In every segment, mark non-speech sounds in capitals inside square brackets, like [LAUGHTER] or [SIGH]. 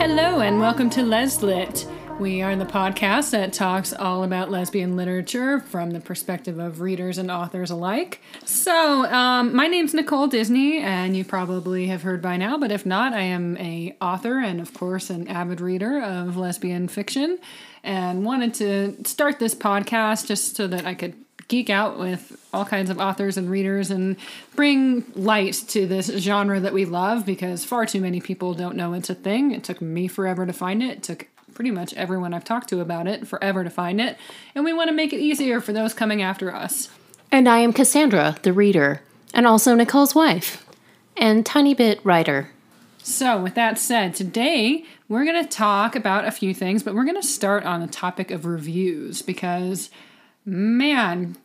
Hello, and welcome to Leslit. We are the podcast that talks all about lesbian literature from the perspective of readers and authors alike. So, um, my name's Nicole Disney, and you probably have heard by now, but if not, I am a author and, of course, an avid reader of lesbian fiction, and wanted to start this podcast just so that I could geek out with all kinds of authors and readers and bring light to this genre that we love because far too many people don't know it's a thing. It took me forever to find it. It took pretty much everyone I've talked to about it forever to find it. And we want to make it easier for those coming after us. And I am Cassandra, the reader, and also Nicole's wife, and tiny bit writer. So, with that said, today we're going to talk about a few things, but we're going to start on the topic of reviews because man,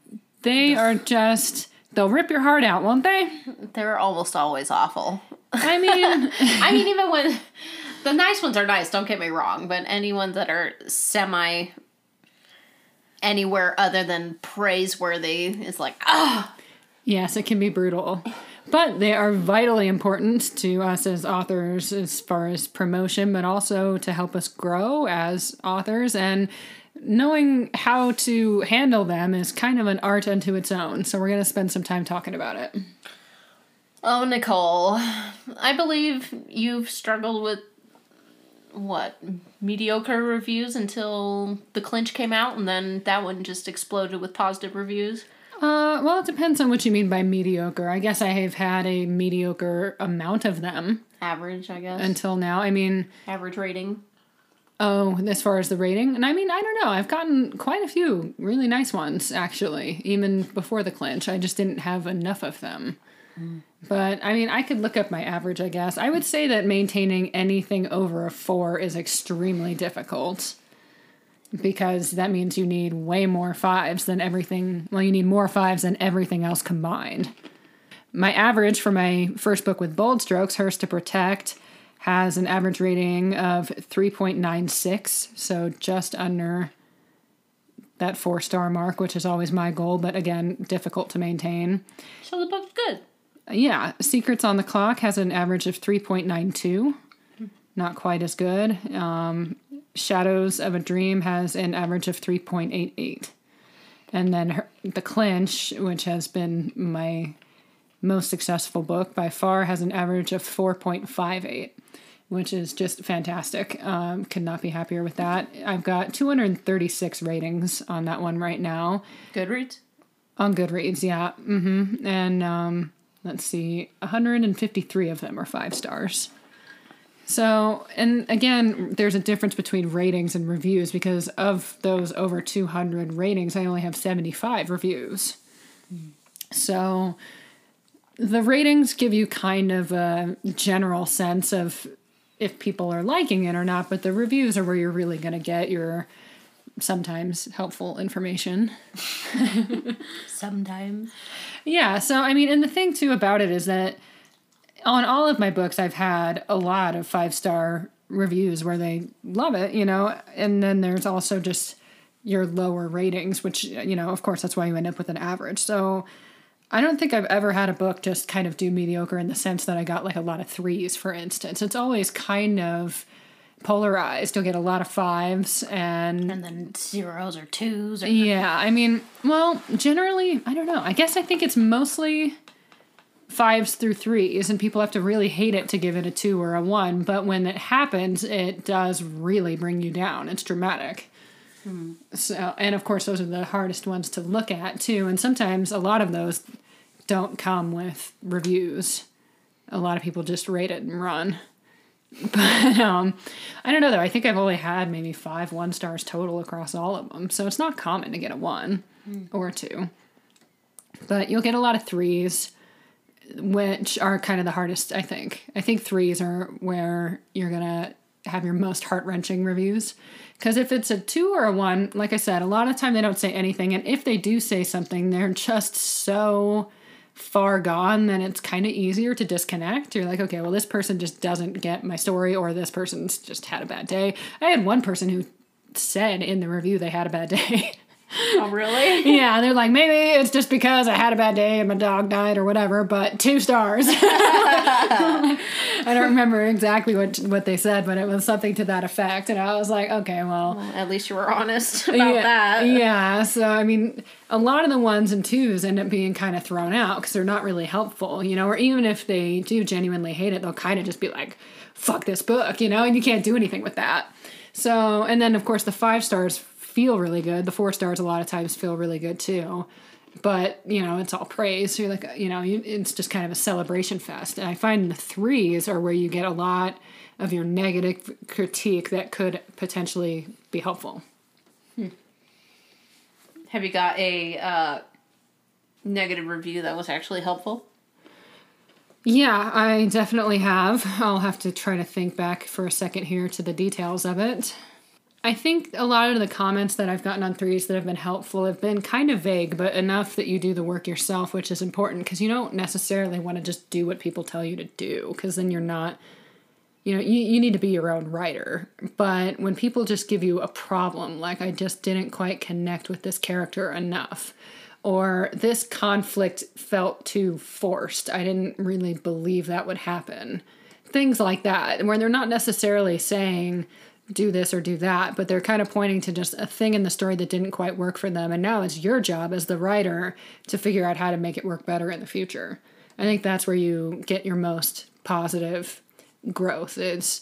they are just they'll rip your heart out, won't they? [LAUGHS] They're almost always awful. I mean, [LAUGHS] I mean, even when the nice ones are nice, don't get me wrong, but any ones that are semi anywhere other than praiseworthy is like, ah. Yes, it can be brutal. But they are vitally important to us as authors as far as promotion, but also to help us grow as authors. And knowing how to handle them is kind of an art unto its own. So we're going to spend some time talking about it. Oh, Nicole, I believe you've struggled with what mediocre reviews until the clinch came out, and then that one just exploded with positive reviews. Uh, well, it depends on what you mean by mediocre. I guess I have had a mediocre amount of them. Average, I guess. Until now, I mean, average rating. Oh, as far as the rating? And I mean, I don't know. I've gotten quite a few really nice ones, actually, even before the clinch. I just didn't have enough of them. Mm. But I mean, I could look up my average, I guess. I would say that maintaining anything over a four is extremely difficult because that means you need way more fives than everything. Well, you need more fives than everything else combined. My average for my first book with Bold Strokes, Hers to Protect, has an average rating of 3.96, so just under that four star mark, which is always my goal, but again, difficult to maintain. So the book's good. Yeah, Secrets on the Clock has an average of 3.92, not quite as good. Um, Shadows of a Dream has an average of 3.88. And then her, The Clinch, which has been my most successful book by far, has an average of 4.58 which is just fantastic. Um, could not be happier with that. I've got 236 ratings on that one right now. Goodreads? On Goodreads, yeah. Mm-hmm. And um, let's see, 153 of them are five stars. So, and again, there's a difference between ratings and reviews because of those over 200 ratings, I only have 75 reviews. Mm. So, the ratings give you kind of a general sense of if people are liking it or not, but the reviews are where you're really going to get your sometimes helpful information. [LAUGHS] sometimes. Yeah, so I mean, and the thing too about it is that on all of my books, I've had a lot of five star reviews where they love it, you know, and then there's also just your lower ratings, which, you know, of course, that's why you end up with an average. So, I don't think I've ever had a book just kind of do mediocre in the sense that I got like a lot of threes, for instance. It's always kind of polarized. You'll get a lot of fives and and then zeros or twos. Or yeah, I mean, well, generally, I don't know. I guess I think it's mostly fives through threes, and people have to really hate it to give it a two or a one. But when it happens, it does really bring you down. It's dramatic. Hmm. So, and of course, those are the hardest ones to look at too. And sometimes a lot of those don't come with reviews. A lot of people just rate it and run. [LAUGHS] But um, I don't know though. I think I've only had maybe five one stars total across all of them, so it's not common to get a one mm. or two. But you'll get a lot of threes, which are kind of the hardest. I think. I think threes are where you're gonna have your most heart wrenching reviews. Because if it's a two or a one, like I said, a lot of time they don't say anything, and if they do say something, they're just so far gone, then it's kind of easier to disconnect. You're like, okay, well, this person just doesn't get my story, or this person's just had a bad day. I had one person who said in the review they had a bad day. [LAUGHS] [LAUGHS] Oh, really? [LAUGHS] yeah, they're like, maybe it's just because I had a bad day and my dog died or whatever, but two stars. [LAUGHS] I don't remember exactly what what they said, but it was something to that effect. And I was like, okay, well. At least you were honest about yeah, that. Yeah, so I mean, a lot of the ones and twos end up being kind of thrown out because they're not really helpful, you know, or even if they do genuinely hate it, they'll kind of just be like, fuck this book, you know, and you can't do anything with that. So, and then of course the five stars feel really good. The four stars a lot of times feel really good too. But, you know, it's all praise. So you're like, you know, you, it's just kind of a celebration fest. And I find the threes are where you get a lot of your negative critique that could potentially be helpful. Have you got a uh, negative review that was actually helpful? Yeah, I definitely have. I'll have to try to think back for a second here to the details of it. I think a lot of the comments that I've gotten on threes that have been helpful have been kind of vague, but enough that you do the work yourself, which is important because you don't necessarily want to just do what people tell you to do because then you're not, you know, you, you need to be your own writer. But when people just give you a problem, like I just didn't quite connect with this character enough, or this conflict felt too forced, I didn't really believe that would happen. Things like that, where they're not necessarily saying, do this or do that, but they're kind of pointing to just a thing in the story that didn't quite work for them. And now it's your job as the writer to figure out how to make it work better in the future. I think that's where you get your most positive growth. It's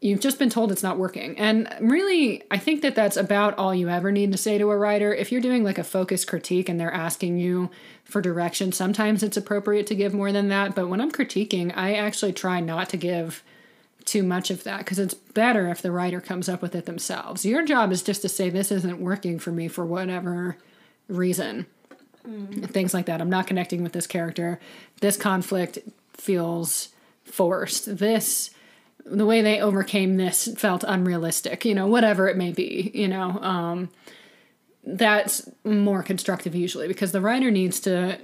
you've just been told it's not working. And really, I think that that's about all you ever need to say to a writer. If you're doing like a focused critique and they're asking you for direction, sometimes it's appropriate to give more than that. But when I'm critiquing, I actually try not to give too much of that because it's better if the writer comes up with it themselves. Your job is just to say, this isn't working for me for whatever reason. Mm. Things like that. I'm not connecting with this character. This conflict feels forced. This, the way they overcame this felt unrealistic, you know, whatever it may be, you know. Um, that's more constructive usually because the writer needs to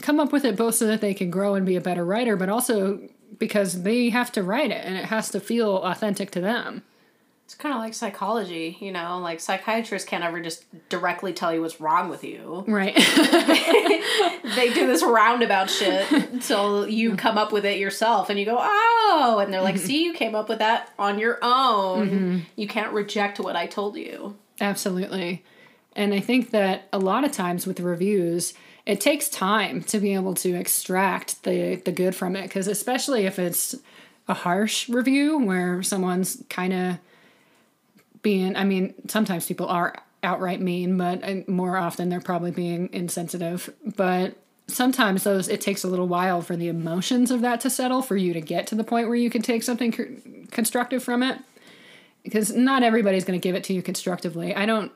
come up with it both so that they can grow and be a better writer, but also because they have to write it and it has to feel authentic to them. It's kind of like psychology, you know, like psychiatrists can't ever just directly tell you what's wrong with you. [LAUGHS] Right. [LAUGHS] they do this roundabout shit until you come up with it yourself and you go, oh, and they're like, see, you came up with that on your own. Mm-hmm. You can't reject what I told you. Absolutely. And I think that a lot of times with reviews, it takes time to be able to extract the the good from it because especially if it's a harsh review where someone's kind of being i mean sometimes people are outright mean but uh, more often they're probably being insensitive. But sometimes those it takes a little while for the emotions of that to settle for you to get to the point where you can take something constructive from it. Because not everybody's going to give it to you constructively. I don't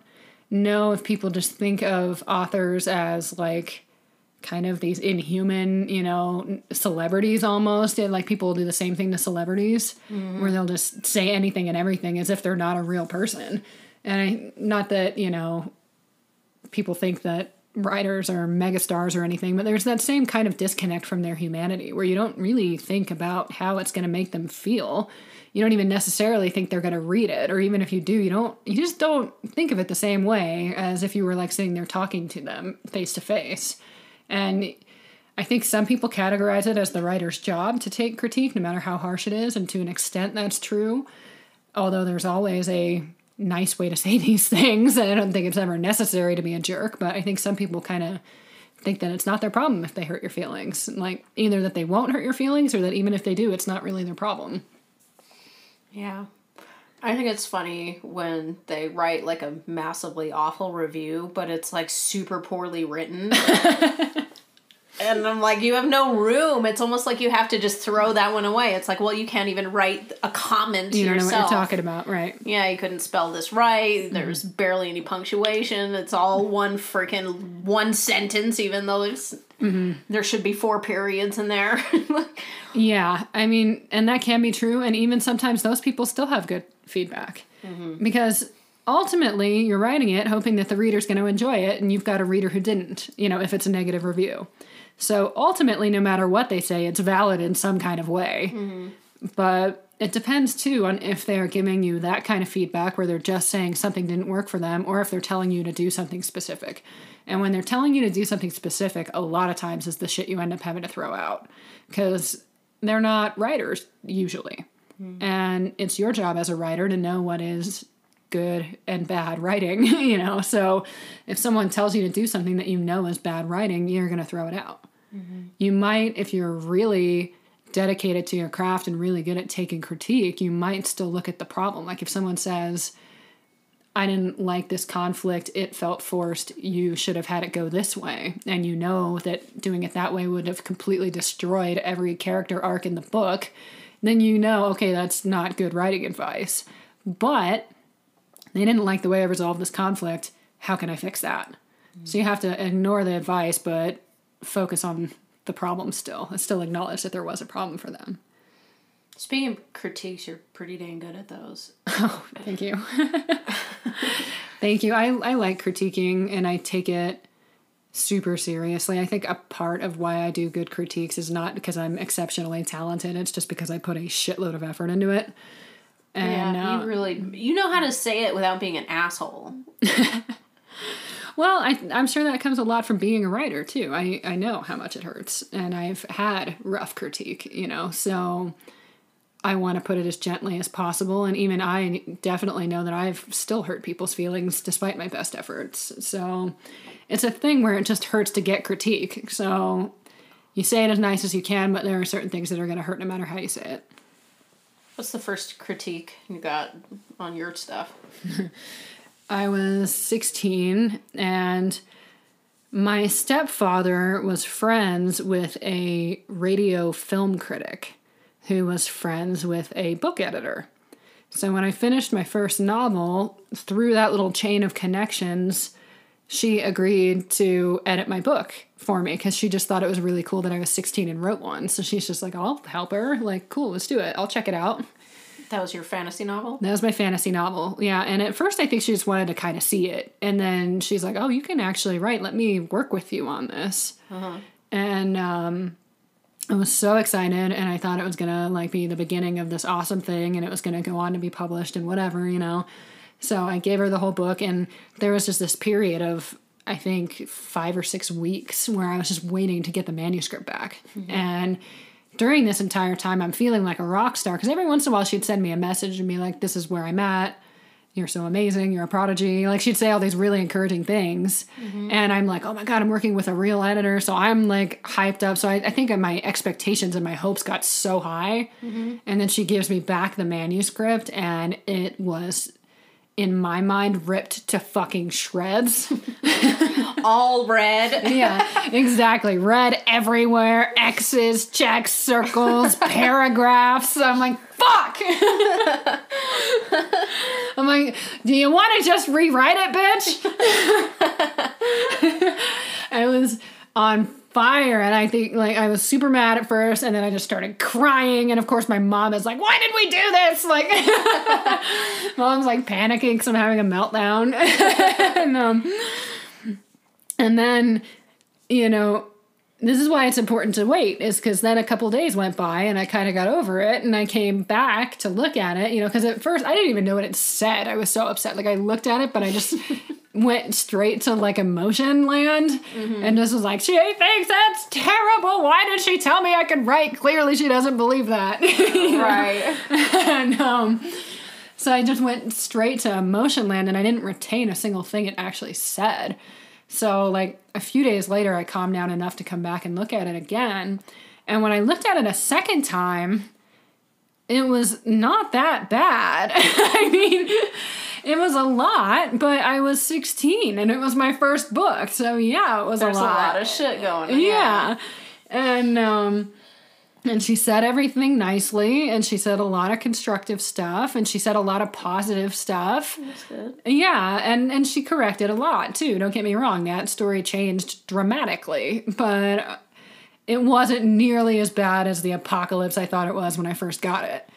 know if people just think of authors as like kind of these inhuman, you know, celebrities almost. And like people do the same thing to celebrities mm-hmm. where they'll just say anything and everything as if they're not a real person. And I, not that, you know, people think that writers are megastars or anything, but there's that same kind of disconnect from their humanity where you don't really think about how it's going to make them feel you don't even necessarily think they're going to read it or even if you do you don't you just don't think of it the same way as if you were like sitting there talking to them face to face and i think some people categorize it as the writer's job to take critique no matter how harsh it is and to an extent that's true. Although there's always a nice way to say [LAUGHS] these things and i don't think it's ever necessary to be a jerk but i think some people kind of think that it's not their problem if they hurt your feelings. Like either that they won't hurt your feelings or that even if they do it's not really their problem yeah. I think it's funny when they write like a massively awful review, but it's like super poorly written. [LAUGHS] and I'm like, you have no room. It's almost like you have to just throw that one away. It's like, well, you can't even write a comment you yourself. know what you're talking about, right? Yeah, you couldn't spell this right. There's mm-hmm. barely any punctuation. It's all one freaking one sentence, even though there's mm-hmm. there should be four periods in there. [LAUGHS] yeah, I mean, and that can be true. And even sometimes those people still have good feedback mm-hmm. because ultimately you're writing it hoping that the reader's going to enjoy it, and you've got a reader who didn't. You know, if it's a negative review. So ultimately, no matter what they say, it's valid in some kind of way. Mm-hmm. But it depends too on if they're giving you that kind of feedback where they're just saying something didn't work for them or if they're telling you to do something specific. And when they're telling you to do something specific, a lot of times is the shit you end up having to throw out because they're not writers usually. Hmm. And it's your job as a writer to know what is good and bad writing, [LAUGHS] you know. So if someone tells you to do something that you know is bad writing, you're going to throw it out. Mm-hmm. You might, if you're really dedicated to your craft and really good at taking critique, you might still look at the problem. Like if someone says, I didn't like this conflict, it felt forced, you should have had it go this way. And you know that doing it that way would have completely destroyed every character arc in the book. Then you know, okay, that's not good writing advice. But they didn't like the way I resolved this conflict. How can I fix that? So you have to ignore the advice, but focus on the problem still. And still acknowledge that there was a problem for them. Speaking of critiques, you're pretty dang good at those. [LAUGHS] Oh, thank you. [LAUGHS] thank you. I, I like critiquing and I take it super seriously. I think a part of why I do good critiques is not because I'm exceptionally talented, it's just because I put a shitload of effort into it. And yeah, uh, you really you know how to say it without being an asshole. [LAUGHS] Well, I, I'm sure that comes a lot from being a writer too. I, I know how much it hurts, and I've had rough critique, you know, so I want to put it as gently as possible. And even I definitely know that I've still hurt people's feelings despite my best efforts. So it's a thing where it just hurts to get critique. So you say it as nice as you can, but there are certain things that are going to hurt no matter how you say it. What's the first critique you got on your stuff? [LAUGHS] I was 16 and my stepfather was friends with a radio film critic who was friends with a book editor. So when I finished my first novel, through that little chain of connections, she agreed to edit my book for me because she just thought it was really cool that I was 16 and wrote one. So she's just like, I'll help her. Like, cool, let's do it. I'll check it out. That was your fantasy novel? That was my fantasy novel. Yeah. And at first, I think she just wanted to kind of see it. And then she's like, oh, you can actually write. Let me work with you on this. And um, I was so excited. And I thought it was going to like be the beginning of this awesome thing. And it was going to go on to be published and whatever, you know. So I gave her the whole book. And there was just this period of, I think, five or six weeks where I was just waiting to get the manuscript back. And during this entire time, I'm feeling like a rock star because every once in a while she'd send me a message and be like, This is where I'm at. You're so amazing. You're a prodigy. Like she'd say all these really encouraging things. Mm-hmm. And I'm like, Oh my God, I'm working with a real editor. So I'm like hyped up. So I, I think my expectations and my hopes got so high. Mm-hmm. And then she gives me back the manuscript and it was. In my mind, ripped to fucking shreds. [LAUGHS] All red. [LAUGHS] Yeah, exactly. Red everywhere, X's, checks, circles, [LAUGHS] paragraphs. I'm like, fuck. I'm like, do you want to just rewrite it, bitch? I was on fire and I think like I was super mad at first and then I just started crying and of course my mom is like, why did we do this? Like [LAUGHS] mom's like panicking because I'm having a meltdown. [LAUGHS] and um and then, you know, this is why it's important to wait, is because then a couple days went by and I kind of got over it and I came back to look at it, you know, because at first I didn't even know what it said. I was so upset. Like I looked at it, but I just [LAUGHS] went straight to like emotion land and just was like, she thinks that's terrible. Why did she tell me I could write? Clearly she doesn't believe that. [LAUGHS] Right. and um, so I just went straight to emotion land and I didn't retain a single thing it actually said. So, like a few days later, I calmed down enough to come back and look at it again. And when I looked at it a second time, it was not that bad. [LAUGHS] I mean, it was a lot, but I was 16 and it was my first book. So, yeah, it was There's a a lot. lot of shit going on. Yeah. And um and she said everything nicely and she said a lot of constructive stuff and she said a lot of positive stuff. Yeah, and and she corrected a lot too. Don't get me wrong, that story changed dramatically, but it wasn't nearly as bad as the apocalypse I thought it was when I first got it.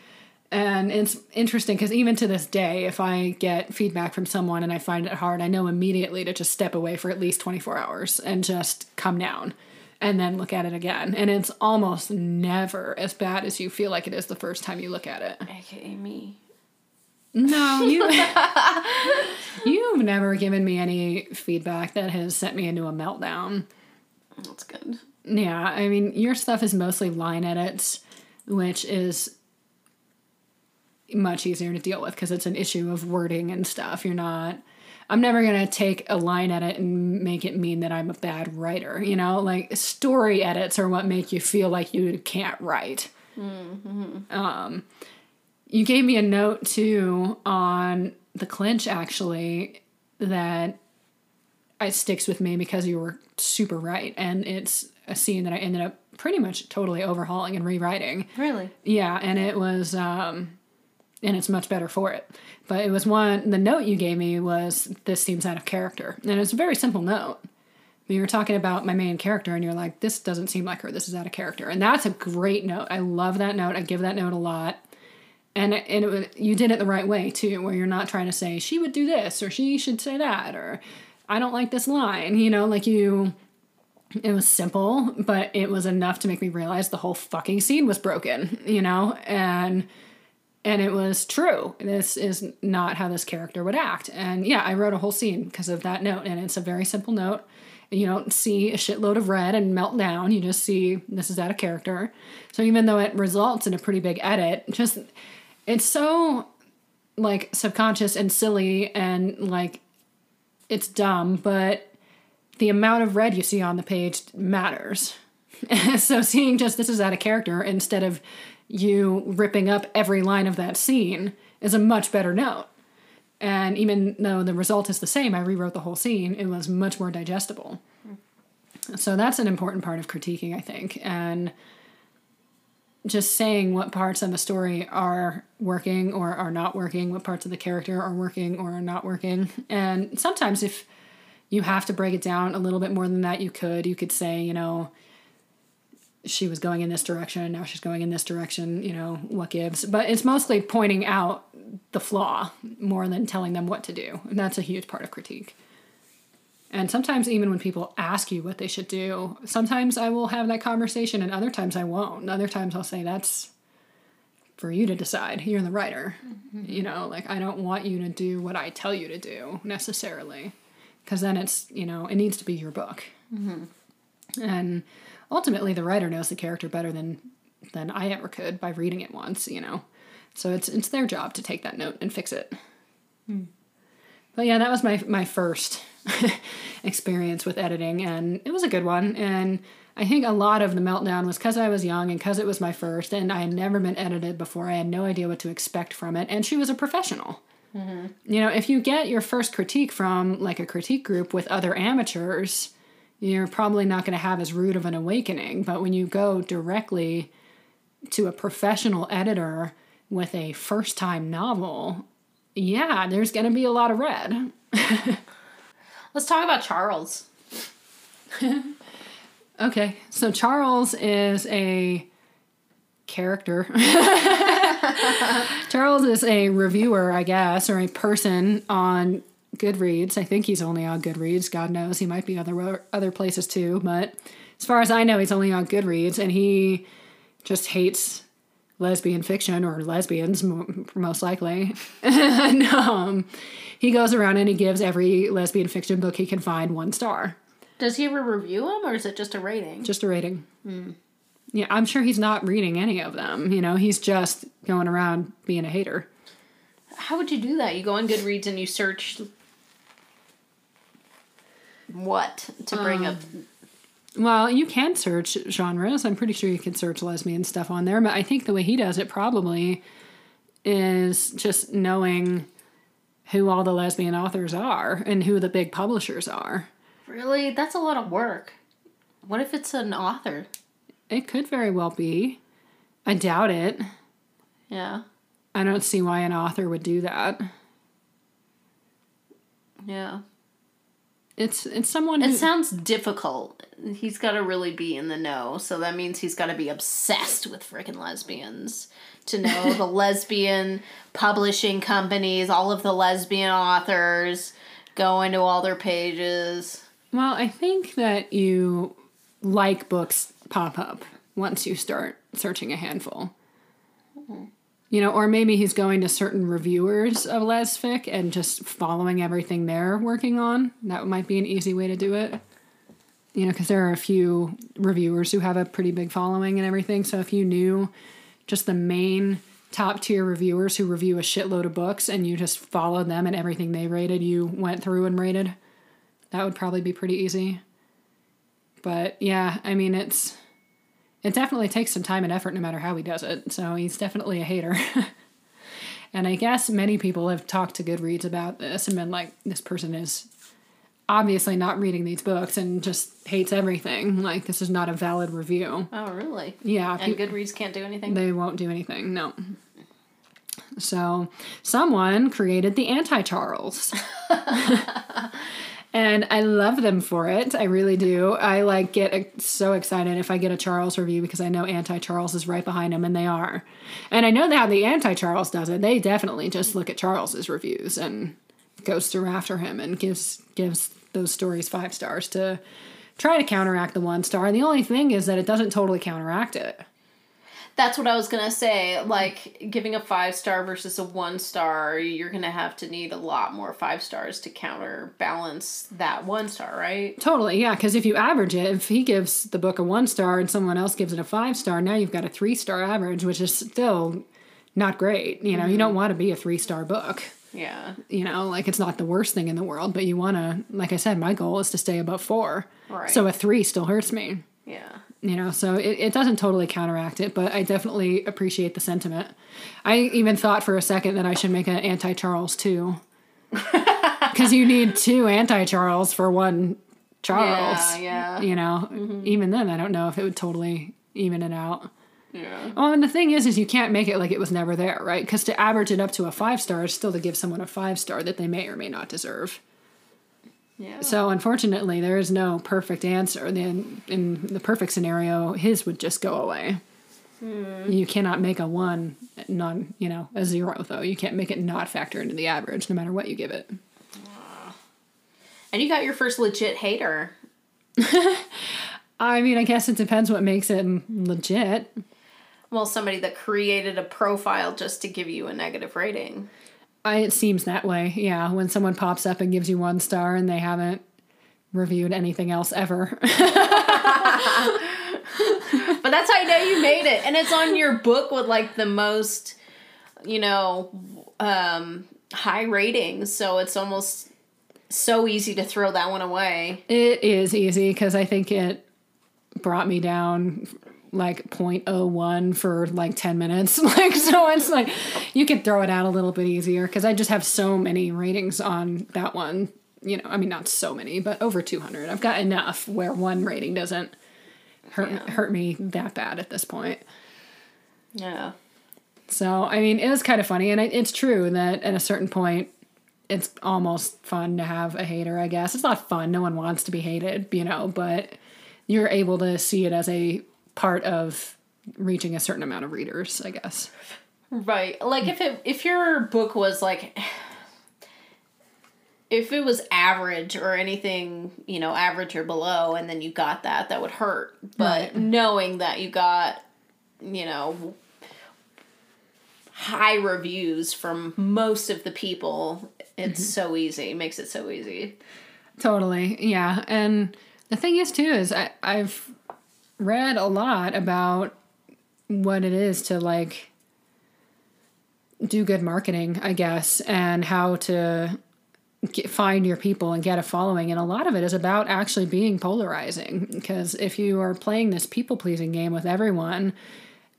And it's interesting because even to this day, if I get feedback from someone and I find it hard, I know immediately to just step away for at least 24 hours and just come down and then look at it again. And it's almost never as bad as you feel like it is the first time you look at it. AKA me. No, you [LAUGHS] you've never given me any feedback that has sent me into a meltdown. That's good. Yeah, I mean, your stuff is mostly line edits, which is much easier to deal with because it's an issue of wording and stuff. You're not. I'm never gonna take a line edit and make it mean that I'm a bad writer. You know, like story edits are what make you feel like you can't write. Um, you gave me a note too on the clinch actually that it sticks with me because you were super right, and it's a scene that I ended up pretty much totally overhauling and rewriting. Really? Yeah, and it was um and it's much better for it. But it was one the note you gave me was this seems out of character. And it's a very simple note. You were talking about my main character and you're like, this doesn't seem like her, this is out of character. And that's a great note. I love that note. I give that note a lot. And it, and it, you did it the right way too, where you're not trying to say she would do this or she should say that or I don't like this line. You know, like you it was simple, but it was enough to make me realize the whole fucking scene was broken, you know? And and it was true. This is not how this character would act. And yeah, I wrote a whole scene because of that note and it's a very simple note. You don't see a shitload of red and melt down. You just see this is out of character. So even though it results in a pretty big edit, just it's so like subconscious and silly and like it's dumb, but the amount of red you see on the page matters. [LAUGHS] so seeing just this is out of character instead of you ripping up every line of that scene is a much better note. And even though the result is the same, I rewrote the whole scene, it was much more digestible. So that's an important part of critiquing, I think. And just saying what parts of the story are working or are not working, what parts of the character are working or are not working. And sometimes if you have to break it down a little bit more than that, you could. You could say, you know, she was going in this direction, and now she's going in this direction, you know, what gives. But it's mostly pointing out the flaw more than telling them what to do. And that's a huge part of critique. And sometimes, even when people ask you what they should do, sometimes I will have that conversation and other times I won't. Other times I'll say, that's for you to decide. You're the writer. Mm-hmm. You know, like I don't want you to do what I tell you to do necessarily. Because then it's, you know, it needs to be your book. Mm-hmm. And ultimately, the writer knows the character better than than I ever could by reading it once, you know. So it's it's their job to take that note and fix it. Hmm. But yeah, that was my my first [LAUGHS] experience with editing, and it was a good one. And I think a lot of the meltdown was because I was young and because it was my first, and I had never been edited before. I had no idea what to expect from it, and she was a professional. Mm-hmm. You know, if you get your first critique from like a critique group with other amateurs, you're probably not going to have as rude of an awakening. But when you go directly to a professional editor with a first time novel, yeah, there's going to be a lot of red. [LAUGHS] Let's talk about Charles. [LAUGHS] Okay, so Charles is a character. [LAUGHS] Charles is a reviewer, I guess, or a person on Goodreads. I think he's only on Goodreads. God knows he might be other other places too, but as far as I know, he's only on Goodreads, and he just hates lesbian fiction or lesbians, most likely. [LAUGHS] and um, he goes around and he gives every lesbian fiction book he can find one star. Does he ever review them, or is it just a rating? Just a rating. Yeah, I'm sure he's not reading any of them. You know, he's just going around being a hater. How would you do that? You go on Goodreads and you search what to bring up. Um, well, you can search genres. I'm pretty sure you can search lesbian stuff on there, but I think the way he does it probably is just knowing who all the lesbian authors are and who the big publishers are. Really, that's a lot of work. What if it's an author? It could very well be. I doubt it. Yeah, I don't see why an author would do that. yeah. It's it's someone It sounds difficult. He's got to really be in the know, so that means he's got to be obsessed with freaking lesbians to know [LAUGHS] the lesbian publishing companies, all of the lesbian authors, go into all their pages. Well, I think that you like books pop up once you start searching a handful. Hmm. You know, or maybe he's going to certain reviewers of Lesfic and just following everything they're working on. That might be an easy way to do it. You know, because there are a few reviewers who have a pretty big following and everything. So if you knew just the main top tier reviewers who review a shitload of books and you just followed them and everything they rated, you went through and rated, that would probably be pretty easy. But yeah, I mean, it's it definitely takes some time and effort no matter how he does it. So he's definitely a hater. [LAUGHS] and I guess many people have talked to Goodreads about this and been like, this person is obviously not reading these books and just hates everything. Like, this is not a valid review. Oh, really? Yeah. And Goodreads can't do anything? They won't do anything, no. So, someone created the anti Charles. [LAUGHS] and I love them for it. I really do. I like get so excited if I get a Charles review because I know Anti Charles is right behind them, and they are. And I know how the Anti Charles does it. They definitely just look at Charles's reviews and goes through after him and gives gives those stories five stars to try to counteract the one star. And the only thing is that it doesn't totally counteract it. That's what I was gonna say. Like giving a five star versus a one star, you're gonna have to need a lot more five stars to counterbalance that one star, right? Totally, yeah. Because if you average it, if he gives the book a one star and someone else gives it a five star, now you've got a three star average, which is still not great. You know, mm-hmm. you don't want to be a three star book. Yeah. You know, like it's not the worst thing in the world, but you want to, like I said, my goal is to stay above four. Right. So a three still hurts me. Yeah you know so it, it doesn't totally counteract it but i definitely appreciate the sentiment i even thought for a second that i should make an anti-charles too [LAUGHS] because you need two anti-charles for one charles yeah, yeah. you know mm-hmm. even then i don't know if it would totally even it out yeah. Oh, and the thing is, is you can't make it like it was never there, right? Because to average it up to a five star is still to give someone a five star that they may or may not deserve. Yeah. So unfortunately, there is no perfect answer. Then in the perfect scenario, his would just go away. Hmm. You cannot make a one non, you know, a zero though. You can't make it not factor into the average, no matter what you give it. And you got your first legit hater. [LAUGHS] I mean, I guess it depends what makes it legit. Well, somebody that created a profile just to give you a negative rating. I, it seems that way. Yeah, when someone pops up and gives you one star and they haven't reviewed anything else ever. [LAUGHS] but that's how I know you made it, and it's on your book with like the most, you know, um, high ratings. So it's almost so easy to throw that one away. It is easy because I think it brought me down like 0.01 for like 10 minutes. [LAUGHS] Like so it's like you could throw it out a little bit easier because i just have so many ratings on that one. You know i mean not so many but over 200 i've got enough where one rating doesn't hurt yeah. hurt me that bad at this point. Yeah. So i mean it was kind of funny and it's true that at a certain point it's almost fun to have a hater i guess. It's not fun. No one wants to be hated you know but you're able to see it as a part of reaching a certain amount of readers, I guess. Right. Like if it if your book was like if it was average or anything, you know, average or below and then you got that, that would hurt. But right. knowing that you got, you know, high reviews from most of the people, it's mm-hmm. so easy. It makes it so easy. Totally. Yeah. And the thing is too is I, I've read a lot about what it is to like do good marketing, I guess, and how to get, find your people and get a following. And a lot of it is about actually being polarizing. Because if you are playing this people pleasing game with everyone,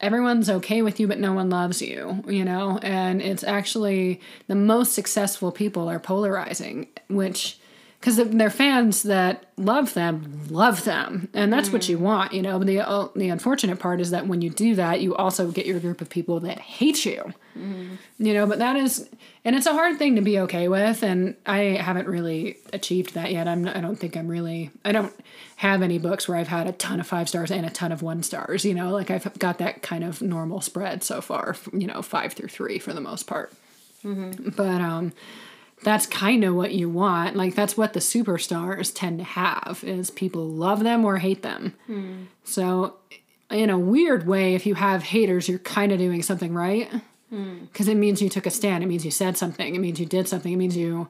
everyone's okay with you, but no one loves you, you know? And it's actually the most successful people are polarizing, which because their fans that love them love them and that's mm. what you mm. want you know but the, uh, the unfortunate part is that when you do that you also get your group of people that hate you mm. you know but that is and it's a hard thing to be okay with and i haven't really achieved that yet i'm i don't think i'm really i don't have any books where i've had a ton of five stars and a ton of one stars you know like i've got that kind of normal spread so far you know five through three for the most part mm-hmm. but um that's kind of what you want. Like that's what the superstars tend to have is people love them or hate them. Hmm. So in a weird way, if you have haters, you're kind of doing something right. Hmm. Because it means you took a stand. It means you said something. It means you did something. It means you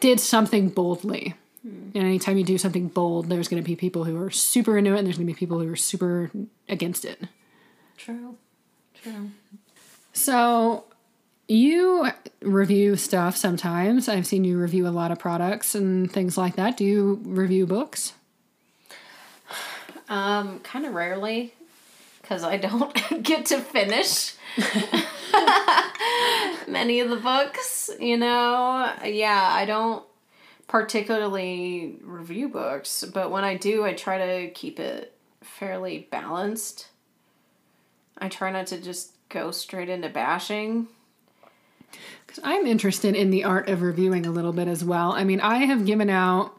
did something boldly. Hmm. And anytime you do something bold, there's going to be people who are super into it, and there's going to be people who are super against it. True. True. So you review stuff sometimes. I've seen you review a lot of products and things like that. Do you review books? Um, kind of rarely, because I don't [LAUGHS] get to finish [LAUGHS] many of the books. You know, yeah, I don't particularly review books, but when I do, I try to keep it fairly balanced. I try not to just go straight into bashing. I'm interested in the art of reviewing a little bit as well. I mean, I have given out,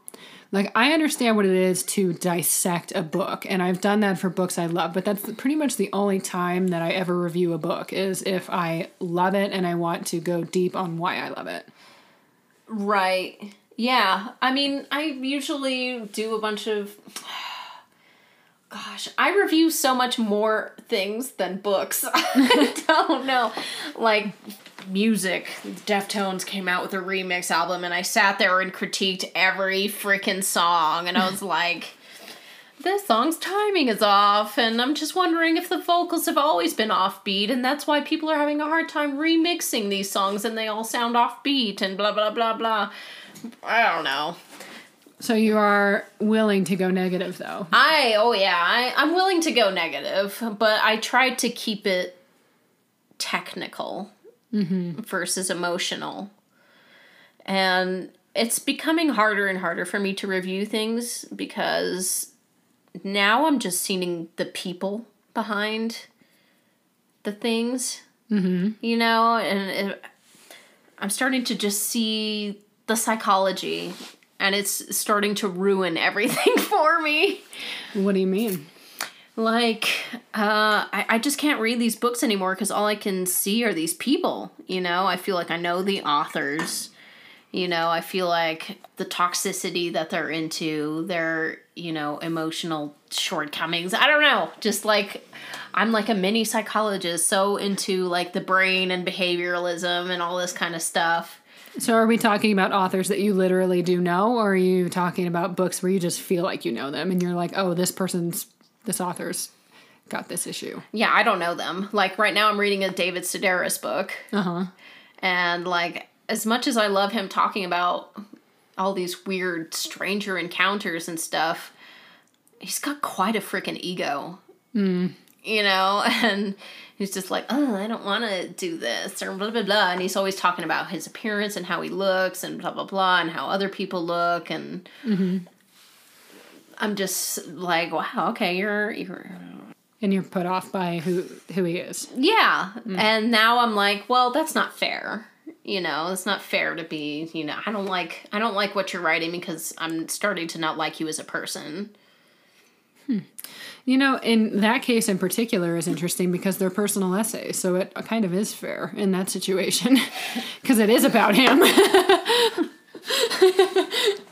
like, I understand what it is to dissect a book, and I've done that for books I love, but that's pretty much the only time that I ever review a book is if I love it and I want to go deep on why I love it. Right. Yeah. I mean, I usually do a bunch of. [SIGHS] Gosh, I review so much more things than books. [LAUGHS] I don't know. Like music. Deftones came out with a remix album, and I sat there and critiqued every freaking song, and I was [LAUGHS] like. This song's timing is off, and I'm just wondering if the vocals have always been offbeat, and that's why people are having a hard time remixing these songs and they all sound offbeat and blah blah blah blah. I don't know. So you are willing to go negative, though. I oh yeah, I I'm willing to go negative, but I tried to keep it technical versus emotional. And it's becoming harder and harder for me to review things because now I'm just seeing the people behind the things. Mm-hmm. You know, and it, I'm starting to just see the psychology and it's starting to ruin [LAUGHS] everything for me. What do you mean? Like, uh, I, I just can't read these books anymore because all I can see are these people. You know, I feel like I know the authors. You know, I feel like the toxicity that they're into, their, you know, emotional shortcomings. I don't know. Just like, I'm like a mini psychologist, so into like the brain and behavioralism and all this kind of stuff. So are we talking about authors that you literally do know, or are you talking about books where you just feel like you know them and you're like, oh, this person's, this author's got this issue? Yeah, I don't know them. Like right now, I'm reading a David Sedaris book. Uh huh. And like, as much as I love him talking about all these weird stranger encounters and stuff, he's got quite a freaking ego. You know, [LAUGHS] and he's just like, oh, I don't want to do this or blah blah blah, and he's always talking about his appearance and how he looks and blah blah blah and how other people look and. I'm just like, wow, okay, you're you're And you're put off by who who he is. Yeah. Mm. And now I'm like, well, that's not fair. You know, it's not fair to be, you know, I don't like I don't like what you're writing because I'm starting to not like you as a person. Hmm. You know, in that case in particular is interesting because they're personal essays, so it kind of is fair in that situation [LAUGHS] because it is about him. [LAUGHS]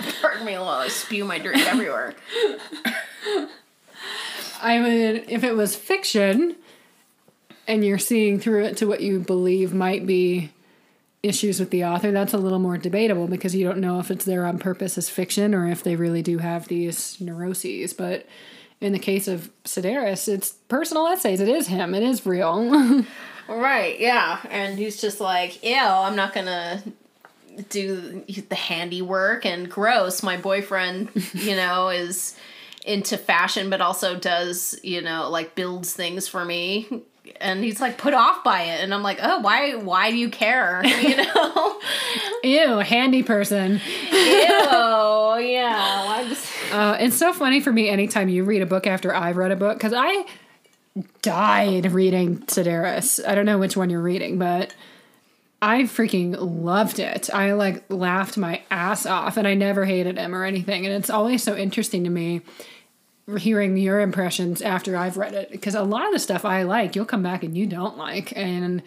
[LAUGHS] Pardon me while I spew my drink everywhere. I mean, if it was fiction and you're seeing through it to what you believe might be issues with the author, that's a little more debatable because you don't know if it's there on purpose as fiction or if they really do have these neuroses. But in the case of Sedaris, it's personal essays. It is him. It is real. [LAUGHS] Right, yeah. And he's just like, ew, I'm not gonna do the handiwork and gross. My boyfriend, [LAUGHS] you know, is into fashion but also does, you know, like builds things for me. And he's like put off by it. And I'm like, oh, why why do you care? [LAUGHS] You know? [LAUGHS] Ew, handy person. Ew, yeah. Just Uh, it's so funny for me anytime you read a book after I've read a book because I died reading Sedaris. I don't know which one you're reading, but I freaking loved it. I like laughed my ass off and I never hated him or anything. And it's always so interesting to me hearing your impressions after I've read it because a lot of the stuff I like, you'll come back and you don't like. And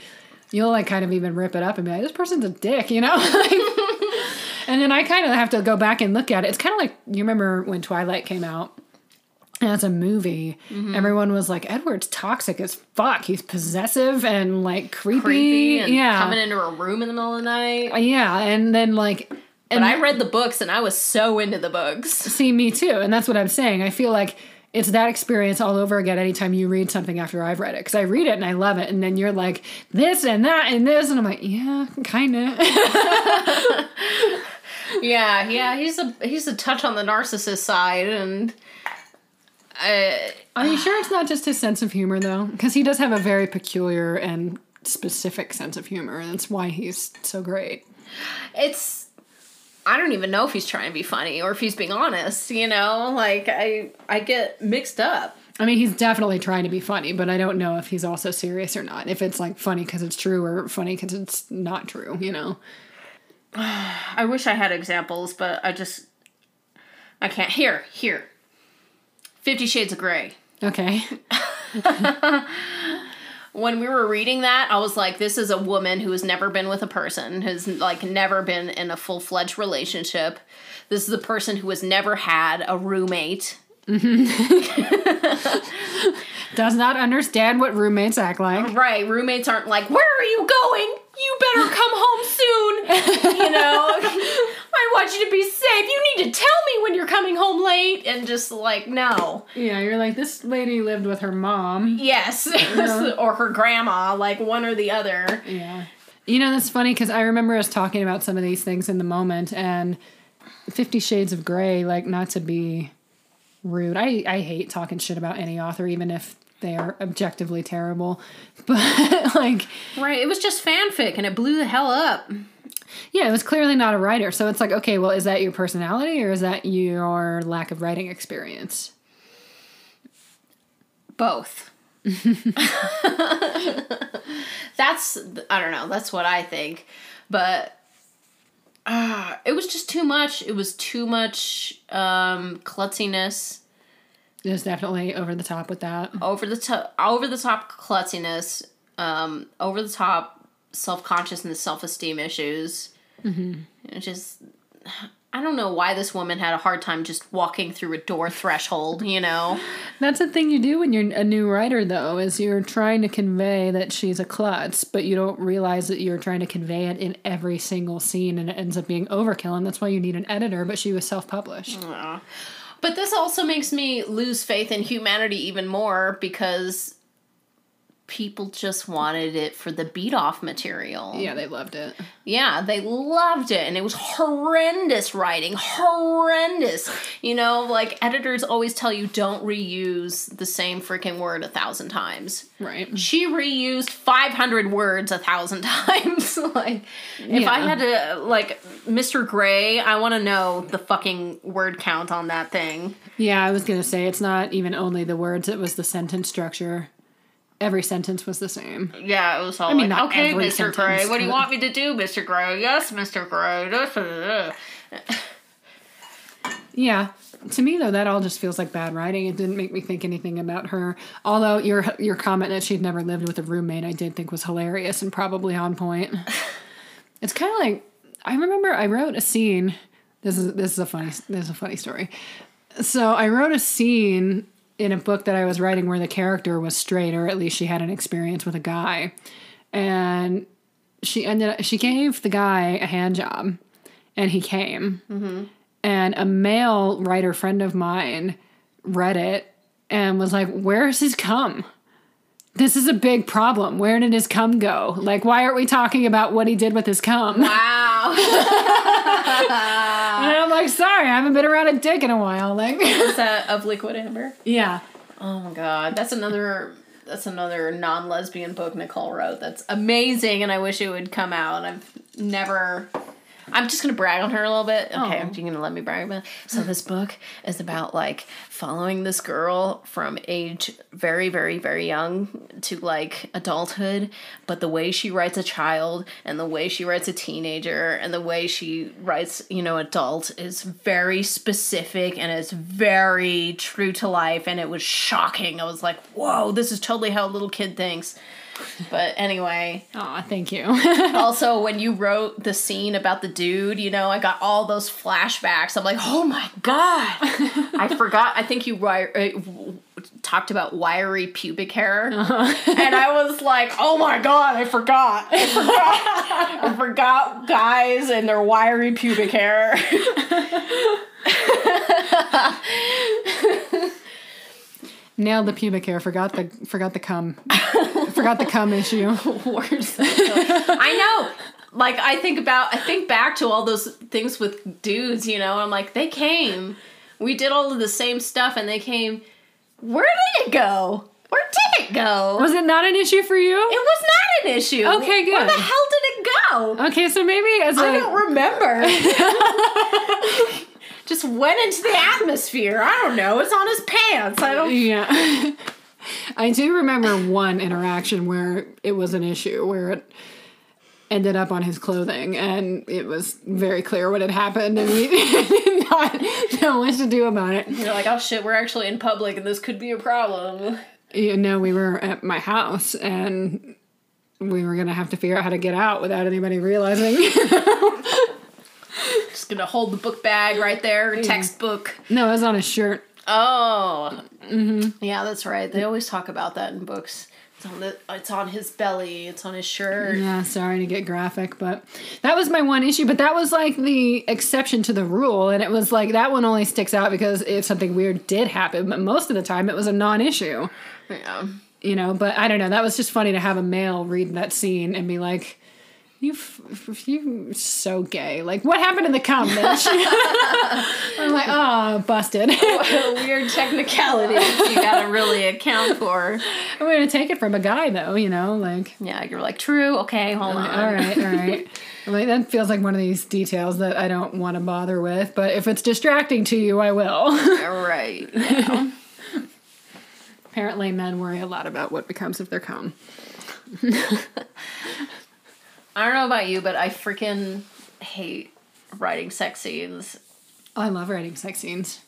you'll like kind of even rip it up and be like, this person's a dick, you know? [LAUGHS] and then I kind of have to go back and look at it. It's kind of like you remember when Twilight came out as a movie, Mm-hmm. everyone was like, Edward's toxic as fuck. He's possessive and like creepy. Creepy and yeah. coming into a room in the middle of the night. yeah. And then like, But and I read the books and I was so into the books. [LAUGHS] see me too. And that's what I'm saying. I feel like it's that experience all over again anytime you read something after I've read it. Because I read it and I love it. And then you're like, this and that and this. And I'm like, yeah, kind of. [LAUGHS] [LAUGHS] Yeah, yeah, he's a he's a touch on the narcissist side, and uh, Are you sure it's not just his sense of humor though? Because he does have a very peculiar and specific sense of humor. And that's why he's so great. it's I don't even know if he's trying to be funny or if he's being honest. You know, like I I get mixed up. I mean, he's definitely trying to be funny, but I don't know if he's also serious or not. If it's like funny because it's true or funny because it's not true, you know? [SIGHS] I wish I had examples, but I just I can't. Here, here. Fifty Shades of Grey. Okay. [LAUGHS] when we were reading that, I was like, this is a woman who has never been with a person, has like never been in a full fledged relationship. This is a person who has never had a roommate. Mm-hmm. [LAUGHS] Does not understand what roommates act like. Right, roommates aren't like, where are you going? You better come home soon. you know, [LAUGHS] I want you to be safe. You need to tell me when you're coming home late. And just like, no. Yeah, you're like, this lady lived with her mom. Yes. [LAUGHS] or her grandma, like one or the other. Yeah. You know, that's funny because I remember us talking about some of these things in the moment and Fifty Shades of Grey, like, not to be rude. I, I hate talking shit about any author, even if they are objectively terrible. [LAUGHS] But, like, Right, it was just fanfic and it blew the hell up. yeah, it was clearly not a writer. So it's like, okay, well, is that your personality or is that your lack of writing experience? Both. [LAUGHS] that's I don't know. That's what I think, but uh, it was just too much. It was too much um, klutziness, It was definitely over the top with that. over the top, over the top klutziness, um, over the top self consciousness, self esteem issues. Mm-hmm. It just. I don't know why this woman had a hard time just walking through a door threshold, you know? [LAUGHS] That's the thing you do when you're a new writer, though, is you're trying to convey that she's a klutz, but you don't realize that you're trying to convey it in every single scene, and it ends up being overkill. And that's why you need an editor. But she was self-published. But this also makes me lose faith in humanity even more because people just wanted it for the beat off material. Yeah, they loved it. Yeah, they loved it and it was horrendous writing. Horrendous. You know, like editors always tell you don't reuse the same freaking word a thousand times. Right. She reused 500 words a thousand [LAUGHS] times. like, if I had to, like, Mr. Grey, I want to know the fucking word count on that thing. Yeah, I was gonna say it's not even only the words; it was the sentence structure. Every sentence was the same. Yeah, it was all I mean, like, okay, Mr. sentence, Grey, what do you want me to do, Mr. Grey? Yes, Mr. Grey. [LAUGHS] Yeah. To me though, that all just feels like bad writing. It didn't make me think anything about her. Although your your comment that she'd never lived with a roommate, I did think was hilarious and probably on point. [LAUGHS] it's kind of like I remember I wrote a scene. This is this is a funny this is a funny story. So I wrote a scene in a book that I was writing where the character was straight, or at least she had an experience with a guy, and she ended up, she gave the guy a hand job, and he came mm-hmm. and a male writer friend of mine read it and was like, Where's his cum? This is a big problem. Where did his cum go? Like, why aren't we talking about what he did with his cum? Wow. [LAUGHS] [LAUGHS] And I'm like, sorry, I haven't been around a dick in a while. Like, Is [LAUGHS] that of Liquid Amber? yeah. Oh my god, that's another that's another non-lesbian book Nicole wrote. That's amazing, and I wish it would come out. I've never. I'm just gonna brag on her a little bit. Okay, Oh. are you gonna let me brag about? It? So this book is about like following this girl from age very, very, very young to like adulthood, but the way she writes a child and the way she writes a teenager and the way she writes, you know, adult is very specific and it's very true to life. And it was shocking. I was like, whoa, this is totally how a little kid thinks. But anyway, Oh, thank you. [LAUGHS] also when you wrote the scene about the dude, you know, I got all those flashbacks. I'm like, oh my god, I [LAUGHS] forgot. I think you wi- uh, talked about wiry pubic hair, and I was like, oh my god, I forgot. I forgot. I forgot guys and their wiry pubic hair. [LAUGHS] Nailed the pubic hair. Forgot the forgot the cum. [LAUGHS] forgot the cum issue. [LAUGHS] Words. I know. Like I think about, I think back to all those things with dudes. You know, I'm like, they came. We did all of the same stuff, and they came. Where did it go? Where did it go? Was it not an issue for you? It was not an issue. Okay, good. Where the hell did it go? Okay, so maybe as I don't remember. [LAUGHS] Just went into the atmosphere. I don't know. It's on his pants. I don't. yeah. [LAUGHS] I do remember one interaction where it was an issue where it ended up on his clothing and it was very clear what had happened and we [LAUGHS] did not know what to do about it. You're like, oh shit, we're actually in public, and this could be a problem. You know, we were at my house and we were gonna have to figure out how to get out without anybody realizing. [LAUGHS] Just gonna hold the book bag right there, textbook. no, it was on his shirt. Oh, mm-hmm. yeah, that's right. They always talk about that in books. It's on the. It's on his belly. It's on his shirt. Yeah, sorry to get graphic, but that was my one issue. But that was like the exception to the rule. And it was like that one only sticks out because if something weird did happen, but most of the time it was a non issue, Yeah. you know. But I don't know. That was just funny to have a male read that scene and be like, you, f- you so gay. Like, what happened in the cum, [LAUGHS] bitch? I'm like, oh, busted. What a weird technicalities you gotta really account for. I'm to take it from a guy, though, you know, like. Yeah, you're like, true. Okay, hold on. All right, all right. [LAUGHS] I'm like that feels like one of these details that I don't want to bother with, but if it's distracting to you, I will. [LAUGHS] All right. Yeah. Apparently, men worry a lot about what becomes of their cum. I don't know about you, but I freaking hate writing sex scenes. Oh, I love writing sex scenes.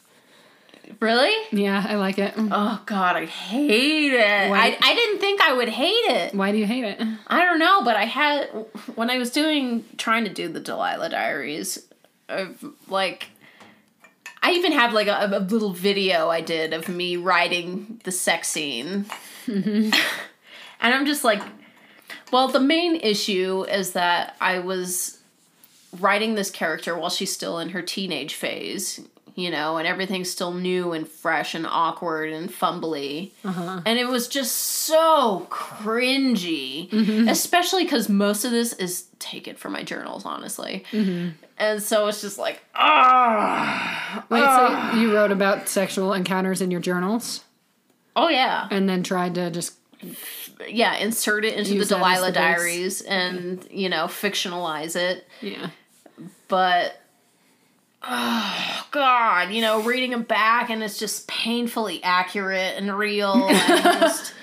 Really? Yeah, I like it. Oh god, I hate it. Why- I, I didn't think I would hate it. Why do you hate it? I don't know, but I had when I was doing trying to do the Delilah Diaries, of like I even have like a, a little video I did of me writing the sex scene, [LAUGHS] and I'm just like, well, the main issue is that I was writing this character while she's still in her teenage phase, you know, and everything's still new and fresh and awkward and fumbly. Uh-huh. And it was just so cringy, mm-hmm. especially because most of this is taken from my journals, honestly. Mm-hmm. And so it's just like, ah, Wait, so ah. you wrote about sexual encounters in your journals oh yeah, and then tried to just. Yeah. Insert it into Use the Delilah. Diaries and you know fictionalize it. Yeah. but oh god you know reading them back and it's just painfully accurate and real and [LAUGHS] just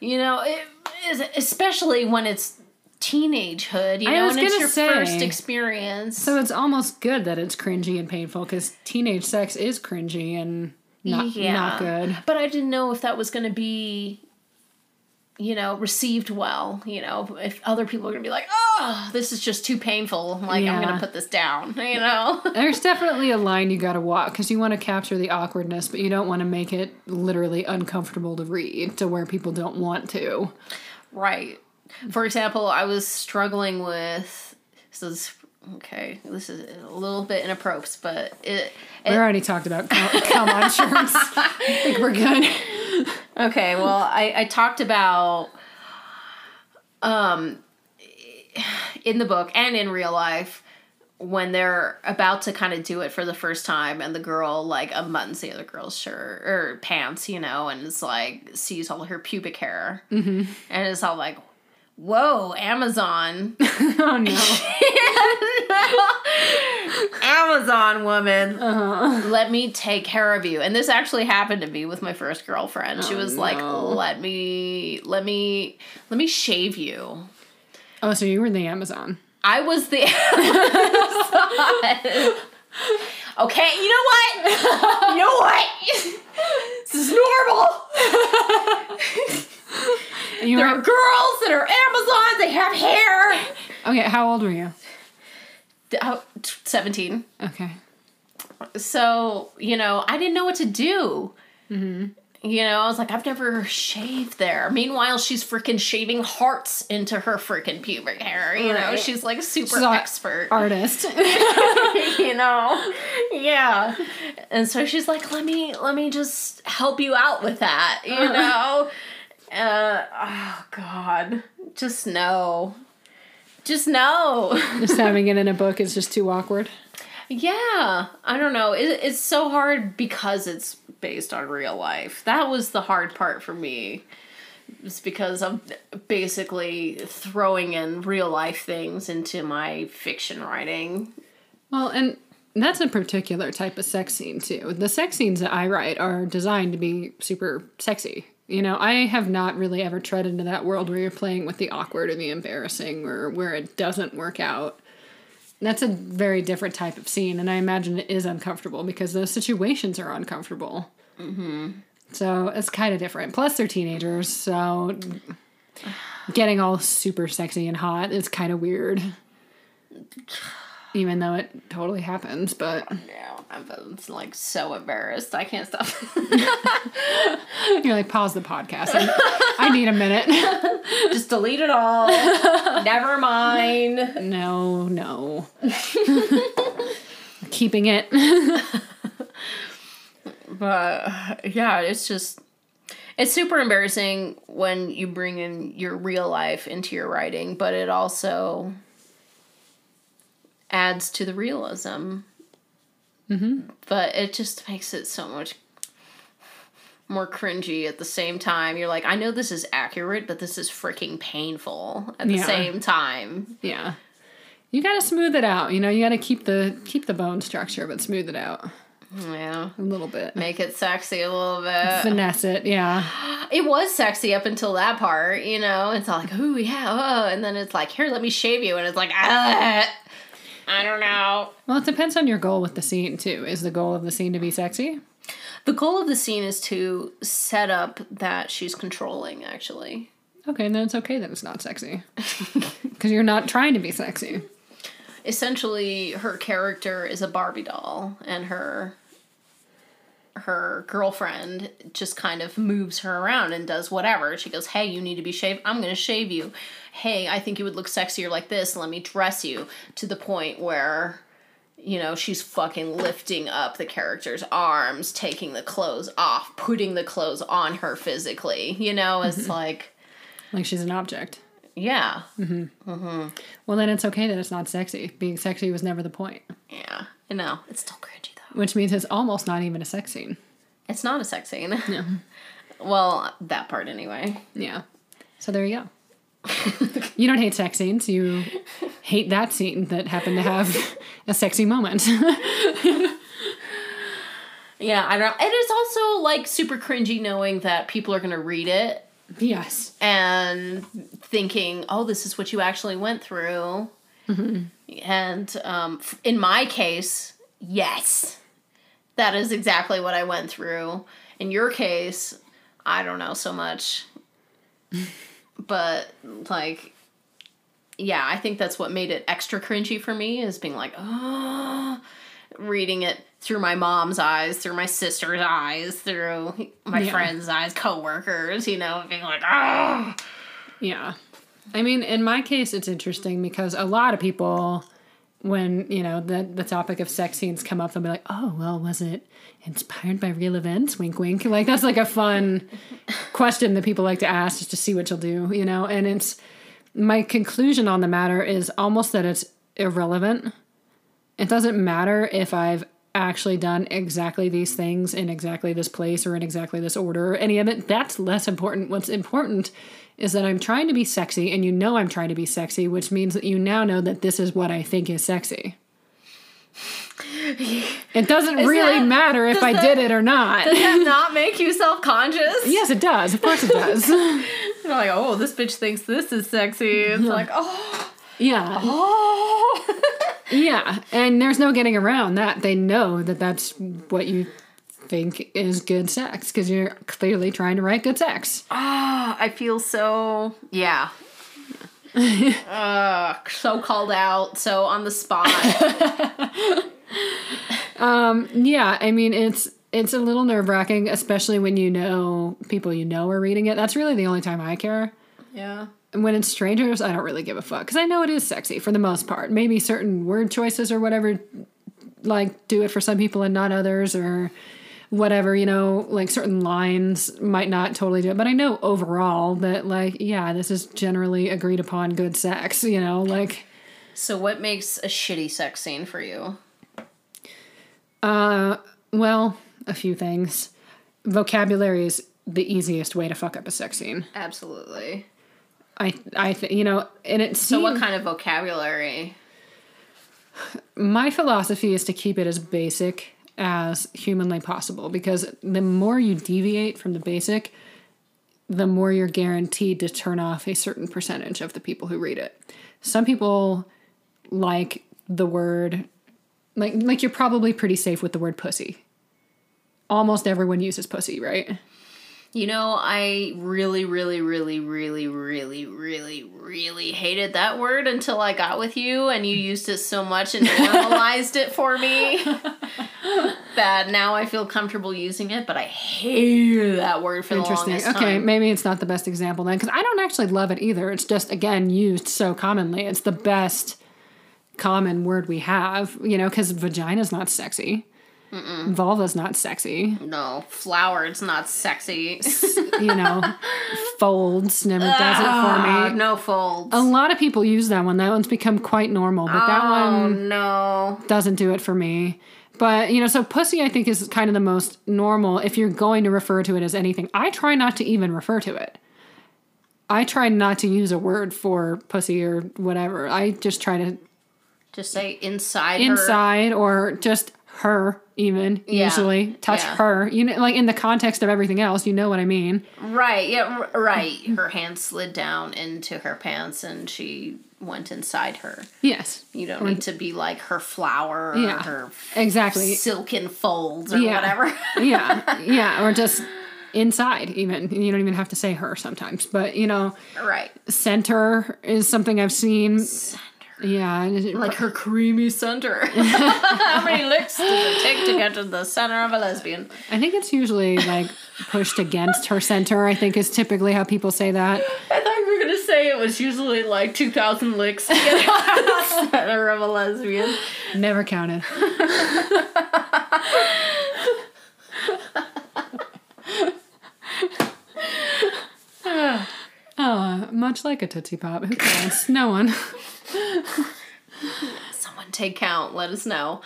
you know it is especially when it's teenagehood you know and it's your say. first experience So it's almost good that it's cringy and painful because teenage sex is cringy and not, not good. but i didn't know if that was going to be you know received well you know if other people are going to be like oh this is just too painful like i'm going to put this down [LAUGHS] you know There's definitely a line you gotta walk because you want to capture the awkwardness, but you don't want to make it literally uncomfortable to read to where people don't want to. Right. For example, I was struggling with so this okay, this is a little bit inappropriate, but it, We it already talked about cum on shirts. I think we're good. [LAUGHS] okay, well, I I talked about um in the book and in real life when they're about to kind of do it for the first time and the girl like unbuttons the other girl's shirt or pants you know and it's like sees all her pubic hair mm-hmm. and it's all like whoa amazon [LAUGHS] Oh no. [LAUGHS] Amazon woman, uh-huh. let me take care of you. And this actually happened to me with my first girlfriend. She oh, was like, "Let me, let me, let me shave you." Oh, so you were the Amazon. I was the [LAUGHS] Amazon. Okay, you know what? [LAUGHS] You know what? This is normal. You [LAUGHS] there were- are girls that are Amazon. They have hair. Okay, how old were you? T- 17. Okay. So, you know, I didn't know what to do. Mm-hmm. You know, I was like, I've never shaved there. Meanwhile, she's freaking shaving hearts into her freaking pubic hair. You know, she's like super She's expert. Artist. [LAUGHS] you know, yeah. And so she's like, let me, let me just help you out with that. You know. uh, oh God, just no, just no. just having it in a book is just too awkward. [LAUGHS] Yeah, I don't know. It, it's so hard because it's based on real life. That was the hard part for me. It's because I'm basically throwing in real life things into my fiction writing. Well, and that's a particular type of sex scene too. The sex scenes that I write are designed to be super sexy. You know, I have not really ever tread into that world where you're playing with the awkward or the embarrassing or where it doesn't work out. That's a very different type of scene, and I imagine it is uncomfortable because those situations are uncomfortable. Mm-hmm. So it's kind of different. Plus, they're teenagers, so getting all super sexy and hot is kind of weird. [SIGHS] Even though it totally happens, but Yeah, I'm it's like so embarrassed. I can't stop. [LAUGHS] you're like, pause the podcast. I, I need a minute. [LAUGHS] Just delete it all. Never mind. No, no. [LAUGHS] Keeping it. But yeah, it's just it's super embarrassing when you bring in your real life into your writing, but it also adds to the realism. Mm-hmm. But it just makes it so much more cringy at the same time. You're like, I know this is accurate, but this is freaking painful at the Yeah. same time. Yeah. You gotta smooth it out. You know, you gotta keep the keep the bone structure, but smooth it out Yeah. a little bit. Make it sexy a little bit. Finesse it, yeah. It was sexy up until that part, you know. It's all like, ooh, yeah, oh. and then it's like, here, let me shave you, and it's like, ah, I don't know. Well, it depends on your goal with the scene too. Is the goal of the scene to be sexy? The goal of the scene is to set up that she's controlling, actually. Okay, then it's okay that it's not sexy. [LAUGHS] Because you're not trying to be sexy. Essentially, her character is a Barbie doll, and her her girlfriend just kind of moves her around and does whatever. She goes, "Hey, you need to be shaved. I'm going to shave you. Hey, I think you would look sexier like this. Let me dress you." To the point where you know, she's fucking lifting up the character's arms, taking the clothes off, putting the clothes on her physically. You know, it's like, Like she's an object. yeah, Mm-hmm. Mm-hmm. Well, then it's okay that it's not sexy. Being sexy was never the point. yeah. I know. It's still cringy though. Which means it's almost not even a sex scene. It's not a sex scene. No. [LAUGHS] well, that part anyway. Yeah. So there you go. [LAUGHS] you don't hate sex scenes. You hate that scene that happened to have a sexy moment. [LAUGHS] Yeah, I don't. It is also like super cringy knowing that people are gonna read it yes. and thinking, "Oh, this is what you actually went through." And um, in my case, yes, that is exactly what I went through. In your case, I don't know so much, [LAUGHS] but like, yeah, I think that's what made it extra cringy for me is being like, oh, reading it through my mom's eyes, through my sister's eyes, through my Yeah. friends' eyes, coworkers, you know, being like, oh. Yeah. I mean, in my case, it's interesting because a lot of people, when, you know, the, the topic of sex scenes come up, they'll be like, oh, well, was it inspired by real events? Wink, wink. [LAUGHS] Like, that's like a fun question that people like to ask just to see what you'll do, you know? And it's, my conclusion on the matter is almost that it's irrelevant. It doesn't matter if I've actually done exactly these things in exactly this place or in exactly this order or any of it. That's less important. What's important is that I'm trying to be sexy and you know I'm trying to be sexy, which means that you now know that this is what I think is sexy. [LAUGHS] It doesn't really that- matter if I that- did it or not. Does that [LAUGHS] not make you self conscious? yes, it does. Of course it does. [LAUGHS] You're like, oh, this bitch thinks this is sexy. It's like, oh, yeah. oh. Yeah, and there's no getting around that. They know that that's what you think is good sex because you're clearly trying to write good sex. Ah, I feel so yeah. uh, so called out, so on the spot. [LAUGHS] Yeah, I mean it's it's a little nerve wracking, especially when you know people you know are reading it. That's really the only time I care. yeah. And when it's strangers, I don't really give a fuck because I know it is sexy for the most part. Maybe certain word choices or whatever, like do it for some people and not others, or whatever. You know, like certain lines might not totally do it, but I know overall that like yeah, this is generally agreed upon good sex. You know, like So what makes a shitty sex scene for you? uh, well, a few things. Vocabulary is the easiest way to fuck up a sex scene. Absolutely. I I th- you know, and it's So what kind of vocabulary? my philosophy is to keep it as basic as humanly possible because the more you deviate from the basic, the more you're guaranteed to turn off a certain percentage of the people who read it. Some people like the word like like you're probably pretty safe with the word pussy. Almost everyone uses pussy, right? You know, I really, really, really, really, really, really, really hated that word until I got with you and you mm. used it so much and [LAUGHS] normalized it for me [LAUGHS] that now I feel comfortable using it, but I hated that word for the Interesting. longest Okay, time. maybe it's not the best example then, because I don't actually love it either. It's just again used so commonly. It's the best common word we have, you know, because vagina's not sexy, vulva's not sexy, No, flower, it's not sexy. you know, [LAUGHS] folds never does it Ah, for me. no folds. A lot of people use that one. That one's become quite normal, but that one no. doesn't do it for me. But you know, so pussy I think is kind of the most normal if you're going to refer to it as anything. I try not to even refer to it. I try not to use a word for pussy or whatever. I just try to Just say inside her. inside or just her even Yeah, usually touch yeah. her. You know like in the context of everything else, you know what I mean. Right, yeah, r- right. Her hand slid down into her pants and she went inside her. Yes. You don't need to be like her flower or Yeah. her Exactly. silken folds or Yeah. whatever. yeah. [LAUGHS] Yeah, or just inside even. You don't even have to say her sometimes. But, you know, right. center is something I've seen. Yeah, and it- Like her [LAUGHS] creamy center. [LAUGHS] How many licks does it take to get to the center of a lesbian? I think it's usually like pushed against her center. I think is typically how people say that. I thought you were gonna say it was usually like 2,000 licks to get to the [LAUGHS] center of a lesbian. Never counted. Oh, much like a Tootsie Pop. Who counts? No one. [LAUGHS] Someone take count. Let us know.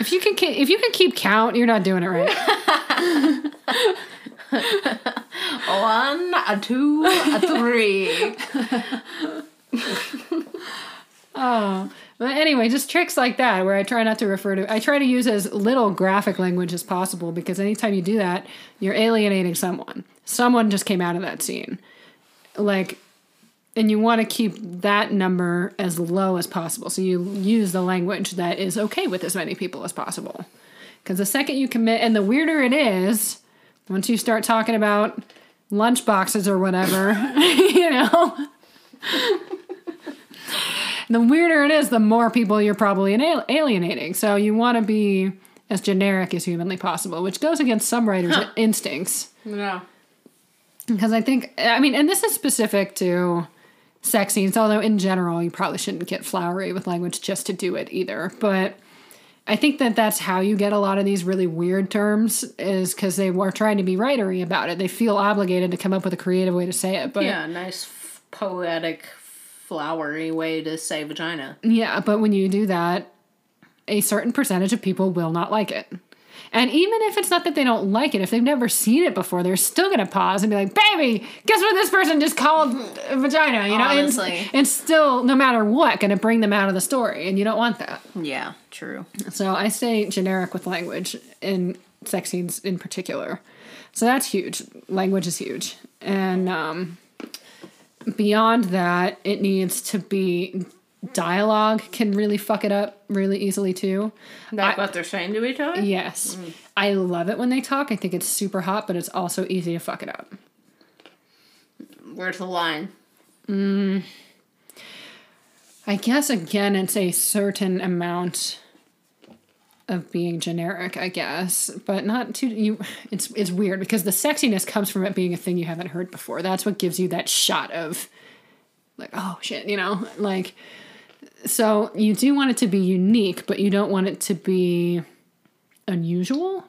If you can, if you can keep count, you're not doing it right. [LAUGHS] One, a two, a three. [LAUGHS] Oh, but anyway, just tricks like that where I try not to refer to. I try to use as little graphic language as possible because anytime you do that, you're alienating someone. Someone just came out of that scene, like, and you want to keep that number as low as possible. So you use the language that is okay with as many people as possible. Because the second you commit, and the weirder it is, once you start talking about lunch boxes or whatever, [LAUGHS] you know. The weirder it is, the more people you're probably alienating. So you want to be as generic as humanly possible, which goes against some writers' instincts. Yeah. Because I think, I mean, and this is specific to sex scenes, although in general, you probably shouldn't get flowery with language just to do it either. But I think that that's how you get a lot of these really weird terms, is because they were trying to be writery about it. They feel obligated to come up with a creative way to say it. But Yeah, nice, f- poetic, flowery way to say vagina. Yeah, but when you do that, a certain percentage of people will not like it. And even if it's not that they don't like it, if they've never seen it before, they're still gonna pause and be like, "Baby, guess what this person just called vagina?" You know, And- and, still, no matter what, gonna bring them out of the story, and you don't want that. Yeah, true. So I stay generic with language in sex scenes in particular. So that's huge. Language is huge, and um, beyond that, it needs to be dialogue can really fuck it up really easily too. Like what they're saying to each other? Yes. Hmm. I love it when they talk. I think it's super hot, but it's also easy to fuck it up. Where's the line? Hmm. I guess again, it's a certain amount of being generic, I guess, but not too. You, it's it's weird because the sexiness comes from it being a thing you haven't heard before. That's what gives you that shot of, like, oh shit, you know, like. So you do want it to be unique, but you don't want it to be unusual.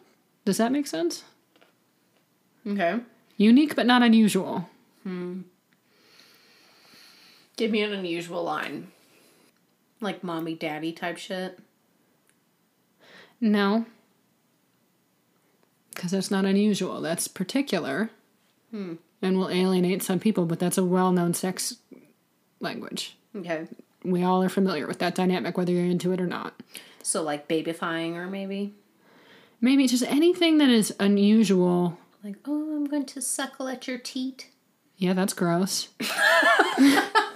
Does that make sense? Okay. Unique, but not unusual. Hmm. Give me an unusual line. Like mommy daddy type shit. No. Because that's not unusual. That's particular. Hmm. And will alienate some people, but that's a well known sex language. Okay. We all are familiar with that dynamic, whether you're into it or not. So like babyfying or maybe. Maybe just anything that is unusual. Like, oh, I'm going to suckle at your teat. Yeah, that's gross. [LAUGHS]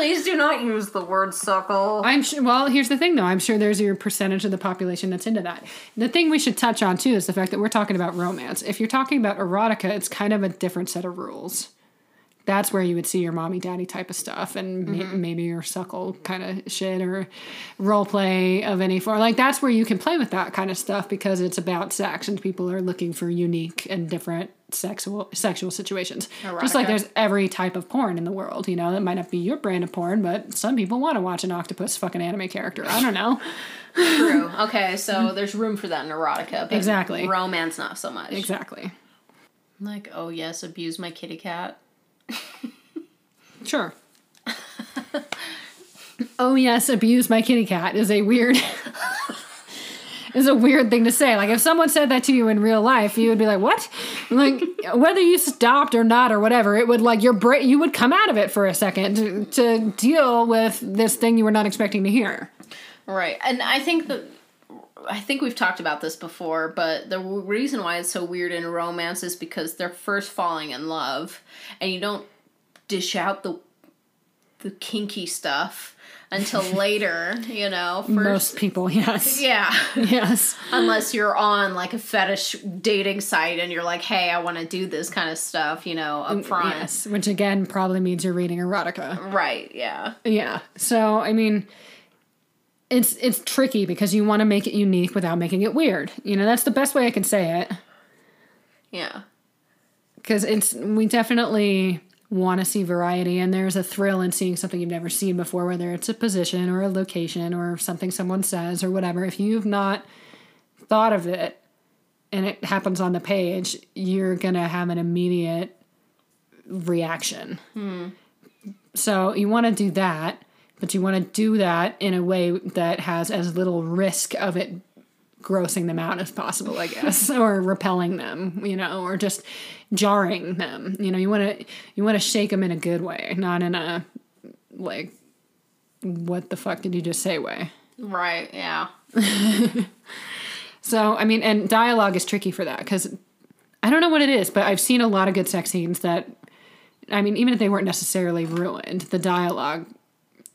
Please do not use the word suckle. I'm sure. Well, here's the thing, though. I'm sure there's your percentage of the population that's into that. The thing we should touch on too is the fact that we're talking about romance. If you're talking about erotica, it's kind of a different set of rules. That's where you would see your mommy daddy type of stuff, and may- mm-hmm. maybe your suckle kind of shit or role play of any form. Like that's where you can play with that kind of stuff because it's about sex, and people are looking for unique and different sexual sexual situations. Just like there's every type of porn in the world. You know, that might not be your brand of porn, but some people want to watch an octopus fucking anime character. I don't know. True. [LAUGHS] Okay, so there's room for that in erotica. But Exactly. Romance, not so much. Exactly. Like, oh yes, abuse my kitty cat. Sure. [LAUGHS] oh yes, abuse my kitty cat is a weird [LAUGHS] is a weird thing to say. Like if someone said that to you in real life, you would be like, "What?" Like whether you stopped or not or whatever, it would like your brain you would come out of it for a second to, to deal with this thing you were not expecting to hear. Right. And I think that I think we've talked about this before, but the w- reason why it's so weird in romance is because they're first falling in love and you don't dish out the the kinky stuff until [LAUGHS] later, you know. First Most people, yes. yeah. [LAUGHS] Yes. Unless you're on like a fetish dating site and you're like, "Hey, I want to do this kind of stuff," you know, mm, up front. Yes, which again probably means you're reading erotica. Right, yeah. Yeah. So I mean, it's it's tricky because you want to make it unique without making it weird. You know, that's the best way I can say it. Yeah. Because it's we definitely want to see variety, and there's a thrill in seeing something you've never seen before, whether it's a position or a location or something someone says or whatever. If you've not thought of it and it happens on the page, you're gonna have an immediate reaction. Hmm. So you want to do that, but you want to do that in a way that has as little risk of it grossing them out as possible, I guess, [LAUGHS] or repelling them, you know, or just jarring them. You know, you want to you want to shake them in a good way, not in a like what the fuck did you just say way. Right, yeah. [LAUGHS] So, I mean, and dialogue is tricky for that because I don't know what it is, but I've seen a lot of good sex scenes that, I mean, even if they weren't necessarily ruined, the dialogue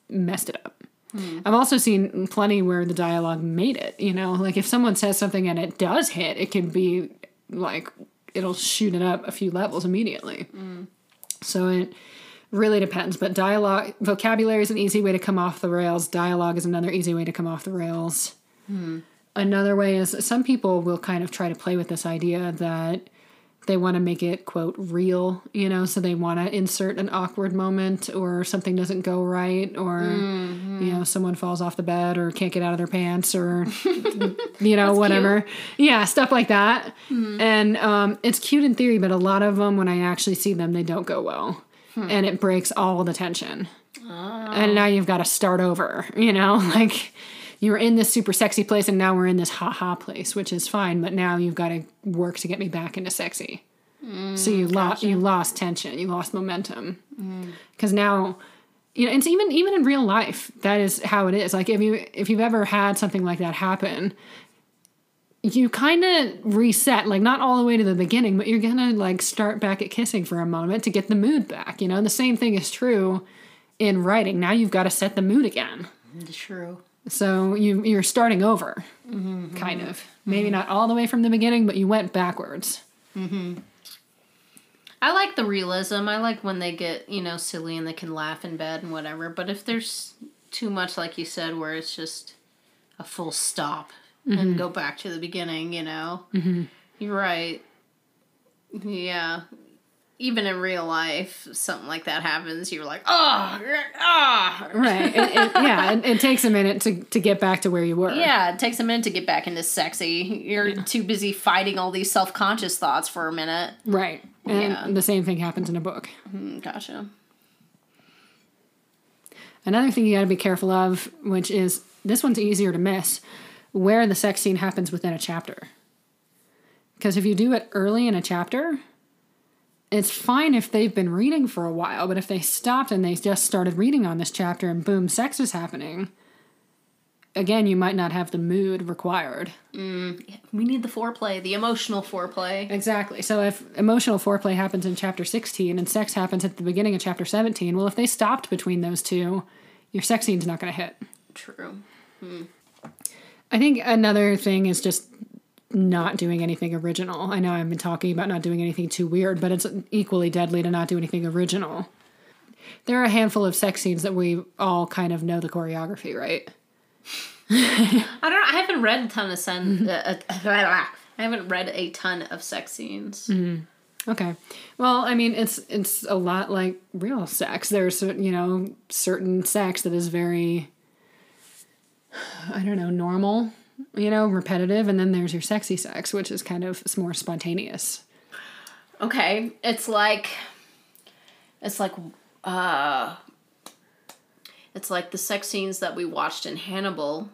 messed it up. Hmm. I've also seen plenty where the dialogue made it, you know, like if someone says something and it does hit, it can be like, it'll shoot it up a few levels immediately. So it really depends, but dialogue, vocabulary is an easy way to come off the rails, dialogue is another easy way to come off the rails. Hmm. Another way is some people will kind of try to play with this idea that they want to make it quote real, you know, so they want to insert an awkward moment or something doesn't go right or mm-hmm. you know someone falls off the bed or can't get out of their pants or [LAUGHS] you know whatever. Yeah, stuff like that. Mm-hmm. And um, it's cute in theory, but a lot of them when I actually see them they don't go well. Hmm. And it breaks all the tension. Ah. And now you've got to start over, you know, [LAUGHS] like you were in this super sexy place and now we're in this ha ha place, which is fine, but now you've got to work to get me back into sexy. Mm, so you lost you lost tension, you lost momentum. Cuz now you know, it's even even in real life, that is how it is. Like if you if you've ever had something like that happen, you kind of reset, like not all the way to the beginning, but you're gonna like start back at kissing for a moment to get the mood back. You know, the same thing is true in writing. Now you've got to set the mood again. True. So you you're starting over, mm-hmm. kind mm-hmm. of. Maybe not all the way from the beginning, but you went backwards. Mm-hmm. I like the realism. I like when they get, you know, silly and they can laugh in bed and whatever. But if there's too much, like you said, where it's just a full stop and go back to the beginning, you know, mm-hmm. you're right. Yeah. Even in real life, something like that happens. You're like, oh, ah. Right. it, it, yeah. It, it takes a minute to, to get back to where you were. Yeah, it takes a minute to get back into sexy. You're too busy fighting all these self conscious thoughts for a minute. Right. And Yeah. the same thing happens in a book. Mm, Gotcha. Another thing you got to be careful of, which is this one's easier to miss, where the sex scene happens within a chapter. Because if you do it early in a chapter, it's fine if they've been reading for a while, but if they stopped and they just started reading on this chapter and boom, sex is happening, again, you might not have the mood required. Mm, we need the foreplay, the emotional foreplay. Exactly. So if emotional foreplay happens in chapter 16 and sex happens at the beginning of chapter 17, well, if they stopped between those two, your sex scene's not going to hit. True. Hmm. I think another thing is just not doing anything original. I know I've been talking about not doing anything too weird, but it's equally deadly to not do anything original. There are a handful of sex scenes that we all kind of know the choreography, right? I don't. I haven't read a ton of sen. uh, uh, [LAUGHS] I haven't read a ton of sex scenes. Okay. Well, I mean, it's it's a lot like real sex. There's you know certain sex that is very, [SIGHS] I don't know, normal, you know, repetitive, and then there's your sexy sex, which is kind of more spontaneous. Okay, it's like, it's like, uh, it's like the sex scenes that we watched in Hannibal.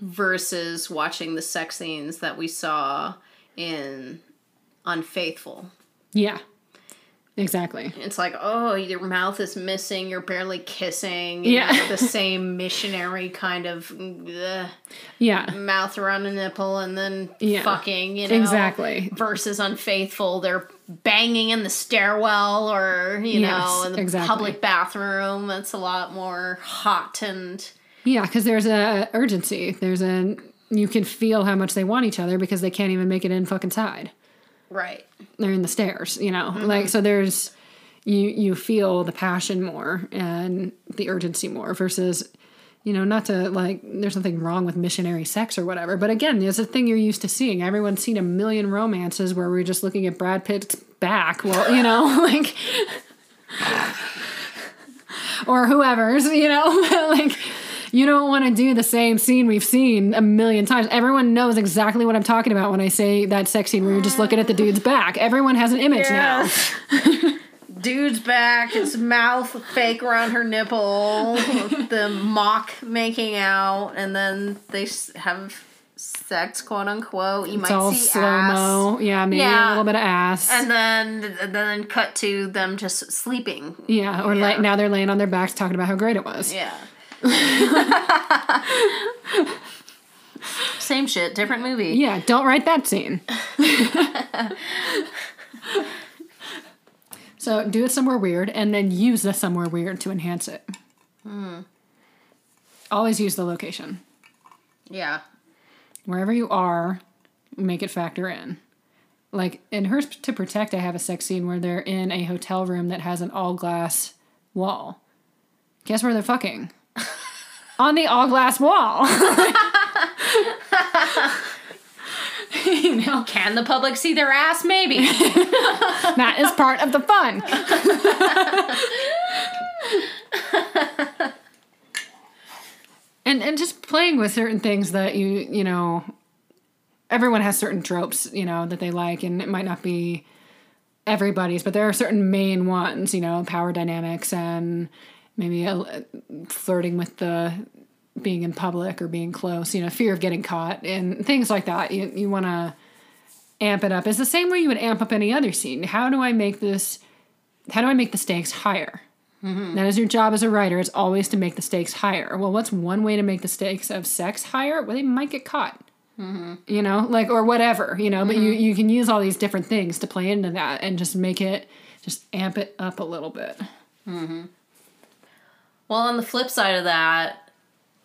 Versus watching the sex scenes that we saw in Unfaithful. Yeah. Exactly. It's like, oh, your mouth is missing, you're barely kissing. you Yeah. know, the [LAUGHS] same missionary kind of uh, Yeah. mouth around a nipple and then Yeah. fucking, you know. Exactly. Versus Unfaithful, they're banging in the stairwell or, you Yes, know, in the exactly. public bathroom. It's a lot more hot and. Yeah, because there's a urgency. There's a you can feel how much they want each other because they can't even make it in fucking side. Right. They're in the stairs, you know. Mm-hmm. Like so there's you you feel the passion more and the urgency more versus you know, not to like there's nothing wrong with missionary sex or whatever, but again, it's a thing you're used to seeing. Everyone's seen a million romances where we're just looking at Brad Pitt's back. Well, you know, [LAUGHS] like [LAUGHS] or whoever's, you know, [LAUGHS] like you don't want to do the same scene we've seen a million times. Everyone knows exactly what I'm talking about when I say that sex scene where you're just looking at the dude's back. Everyone has an image now. [LAUGHS] Dude's back, his mouth fake around her nipple, the mock making out, and then they have sex, quote unquote. You It's might all see slow ass. mo. Yeah, maybe Yeah. a little bit of ass. And then, and then cut to them just sleeping. yeah, or like now they're laying on their backs talking about how great it was. Yeah. [LAUGHS] Same shit, different movie. Yeah, don't write that scene. [LAUGHS] so do it somewhere weird and then use the somewhere weird to enhance it. Hmm. Always use the location. Yeah. Wherever you are, make it factor in. Like in Hers to Protect, I have a sex scene where they're in a hotel room that has an all glass wall. Guess where they're fucking? On the all glass wall. [LAUGHS] you know, Can the public see their ass? Maybe. [LAUGHS] that is part of the fun. [LAUGHS] and and just playing with certain things that you you know everyone has certain tropes you know that they like and it might not be everybody's but there are certain main ones you know power dynamics and maybe a, flirting with the being in public or being close you know fear of getting caught and things like that. You, you want to amp it up. It's the same way you would amp up any other scene. How do i make this how do i make the stakes higher? Mm-hmm. That is your job as a writer It's always to make the stakes higher. Well what's one way to make the stakes of sex higher? Well they might get caught. Mm-hmm. You know, like or whatever, you know, but you mm-hmm. you can use all these different things to play into that and just make it just amp it up a little bit. Well, on the flip side of that,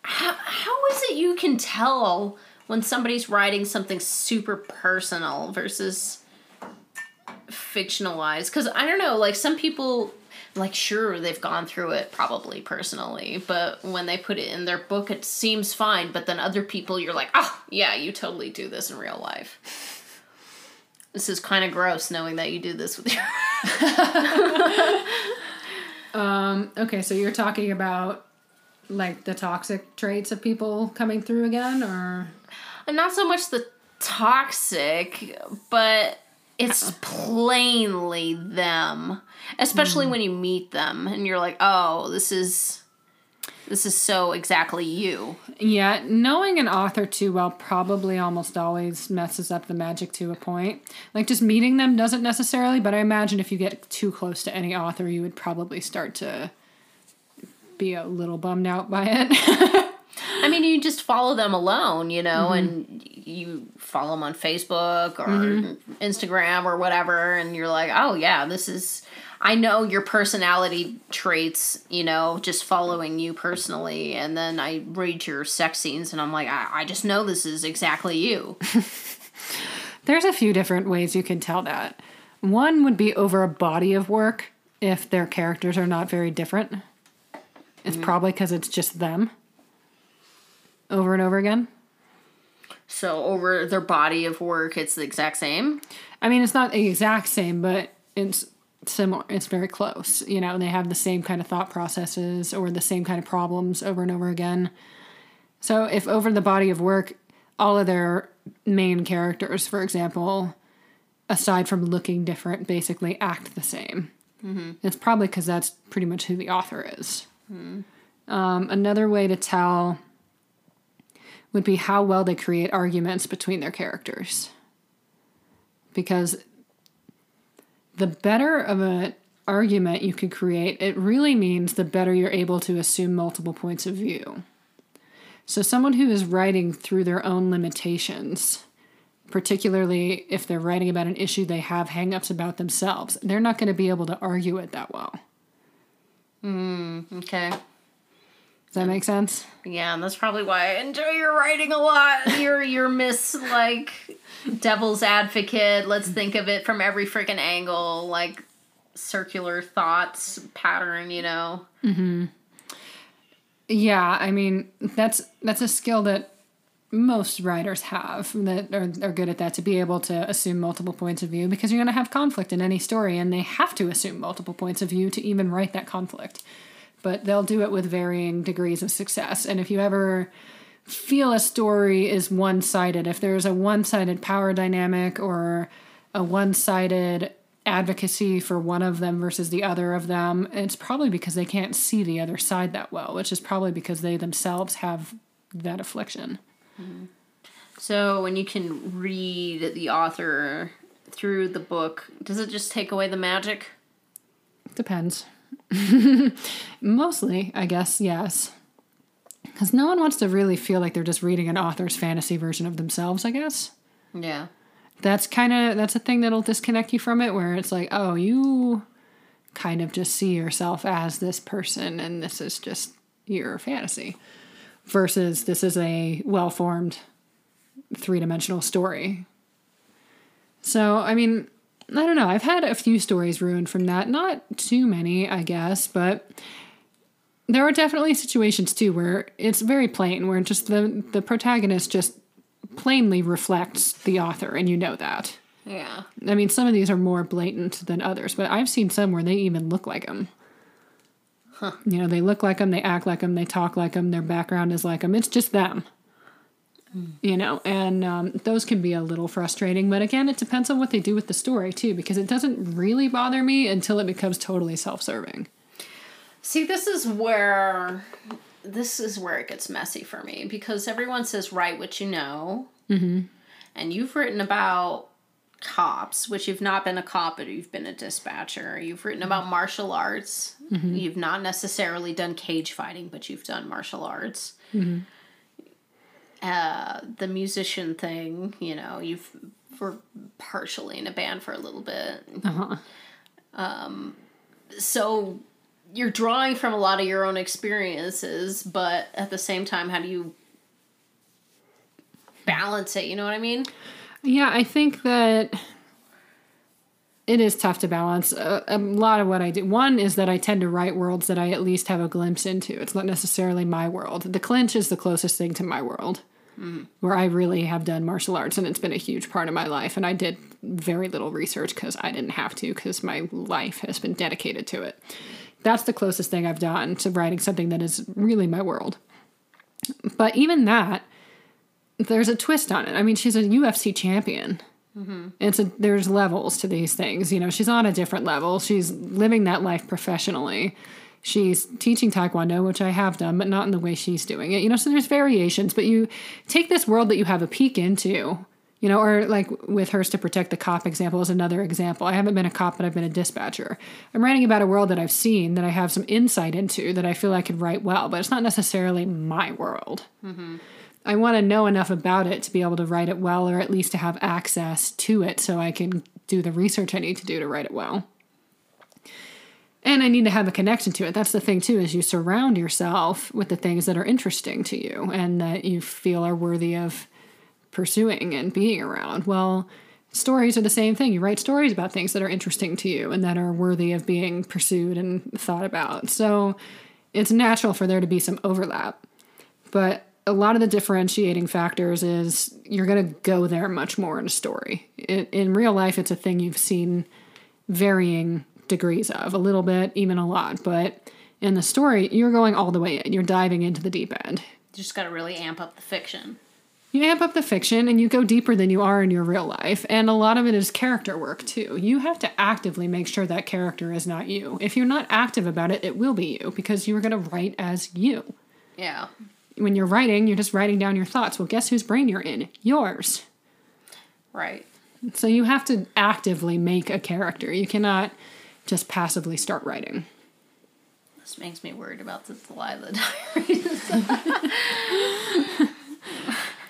how, how is it you can tell when somebody's writing something super personal versus fictionalized? Because I don't know, like some people, like, sure, they've gone through it probably personally, but when they put it in their book, it seems fine. But then other people, you're like, oh, yeah, you totally do this in real life. This is kind of gross knowing that you do this with your. [LAUGHS] [LAUGHS] Um, okay, so you're talking about like the toxic traits of people coming through again or And not so much the toxic, but it's plainly them. Especially when you meet them and you're like, "Oh, this is this is so exactly you." Yeah, knowing an author too well probably almost always messes up the magic to a point. Like just meeting them doesn't necessarily, but I imagine if you get too close to any author, you would probably start to be a little bummed out by it. [LAUGHS] I mean, you just follow them alone, you know, mm-hmm. and you follow them on Facebook or mm-hmm. Instagram or whatever, and you're like, oh, yeah, this is. I know your personality traits, you know, just following you personally, and then I read your sex scenes, and I'm like, I, I just know this is exactly you. [LAUGHS] There's a few different ways you can tell that. One would be over a body of work if their characters are not very different. It's mm-hmm. probably because it's just them over and over again. So over their body of work, it's the exact same. I mean, it's not the exact same, but it's similar. It's very close. You know, they have the same kind of thought processes or the same kind of problems over and over again. So, if over the body of work, all of their main characters, for example, aside from looking different, basically act the same, it's probably because that's pretty much who the author is. Um, another way to tell would be how well they create arguments between their characters. Because the better of an argument you can create, it really means the better you're able to assume multiple points of view. So, someone who is writing through their own limitations, particularly if they're writing about an issue they have hangups about themselves, they're not going to be able to argue it that well. Hmm, okay. Does that make sense? Yeah, and that's probably why I enjoy your writing a lot. You're you're Miss like devil's advocate. Let's think of it from every freaking angle, like circular thoughts pattern. You know. Mm-hmm. Yeah, I mean that's that's a skill that most writers have that are, are good at that to be able to assume multiple points of view because you're going to have conflict in any story and they have to assume multiple points of view to even write that conflict but they'll do it with varying degrees of success and if you ever feel a story is one-sided if there's a one-sided power dynamic or a one-sided advocacy for one of them versus the other of them it's probably because they can't see the other side that well which is probably because they themselves have that affliction mm-hmm. So when you can read the author through the book, does it just take away the magic? Depends. [LAUGHS] Mostly, I guess, yes. Because no one wants to really feel like they're just reading an author's fantasy version of themselves, I guess. Yeah. That's kind of that's a thing that'll disconnect you from it where it's like, "Oh, you kind of just see yourself as this person and this is just your fantasy." Versus this is a well-formed three-dimensional story. So, I mean, I don't know. I've had a few stories ruined from that. Not too many, I guess, but there are definitely situations too where it's very plain, where just the the protagonist just plainly reflects the author, and you know that. Yeah. I mean, some of these are more blatant than others, but I've seen some where they even look like them. Huh. You know, they look like them, they act like them, they talk like them, their background is like them. It's just them. You know, and um, those can be a little frustrating, but again, it depends on what they do with the story too, because it doesn't really bother me until it becomes totally self serving. See, this is where this is where it gets messy for me because everyone says write what you know, mm-hmm. and you've written about cops, which you've not been a cop, but you've been a dispatcher. You've written about martial arts. You've not necessarily done cage fighting, but you've done martial arts. uh, the musician thing, you know, you've were partially in a band for a little bit. Uh-huh. Um, so you're drawing from a lot of your own experiences, but at the same time, how do you balance it? You know what I mean? Yeah, I think that it is tough to balance. A, a, lot of what I do. One is that I tend to write worlds that I at least have a glimpse into. It's not necessarily my world. The clinch is the closest thing to my world, mm. where I really have done martial arts, and it's been a huge part of my life. And I did very little research because I didn't have to, because my life has been dedicated to it. That's the closest thing I've done to writing something that is really my world. But even that, there's a twist on it. I mean, she's a UFC champion. Mm-hmm. It's a there's levels to these things. You know, she's on a different level. She's living that life professionally. She's teaching taekwondo, which I have done, but not in the way she's doing it. You know, so there's variations. But you take this world that you have a peek into. You know, or like with hers to protect the cop example is another example. I haven't been a cop, but I've been a dispatcher. I'm writing about a world that I've seen, that I have some insight into, that I feel I could write well, but it's not necessarily my world. Mm-hmm. I want to know enough about it to be able to write it well, or at least to have access to it so I can do the research I need to do to write it well. And I need to have a connection to it. That's the thing, too, is you surround yourself with the things that are interesting to you and that you feel are worthy of pursuing and being around. Well, stories are the same thing. You write stories about things that are interesting to you and that are worthy of being pursued and thought about. So it's natural for there to be some overlap. But a lot of the differentiating factors is you're going to go there much more in a story. In, in real life, it's a thing you've seen varying degrees of, a little bit, even a lot. But in the story, you're going all the way in. You're diving into the deep end. You just got to really amp up the fiction. You amp up the fiction and you go deeper than you are in your real life. And a lot of it is character work too. You have to actively make sure that character is not you. If you're not active about it, it will be you because you're going to write as you. Yeah when you're writing, you're just writing down your thoughts. Well, guess whose brain you're in? Yours. Right. So you have to actively make a character. You cannot just passively start writing. This makes me worried about the Delilah [LAUGHS] Diaries. [LAUGHS]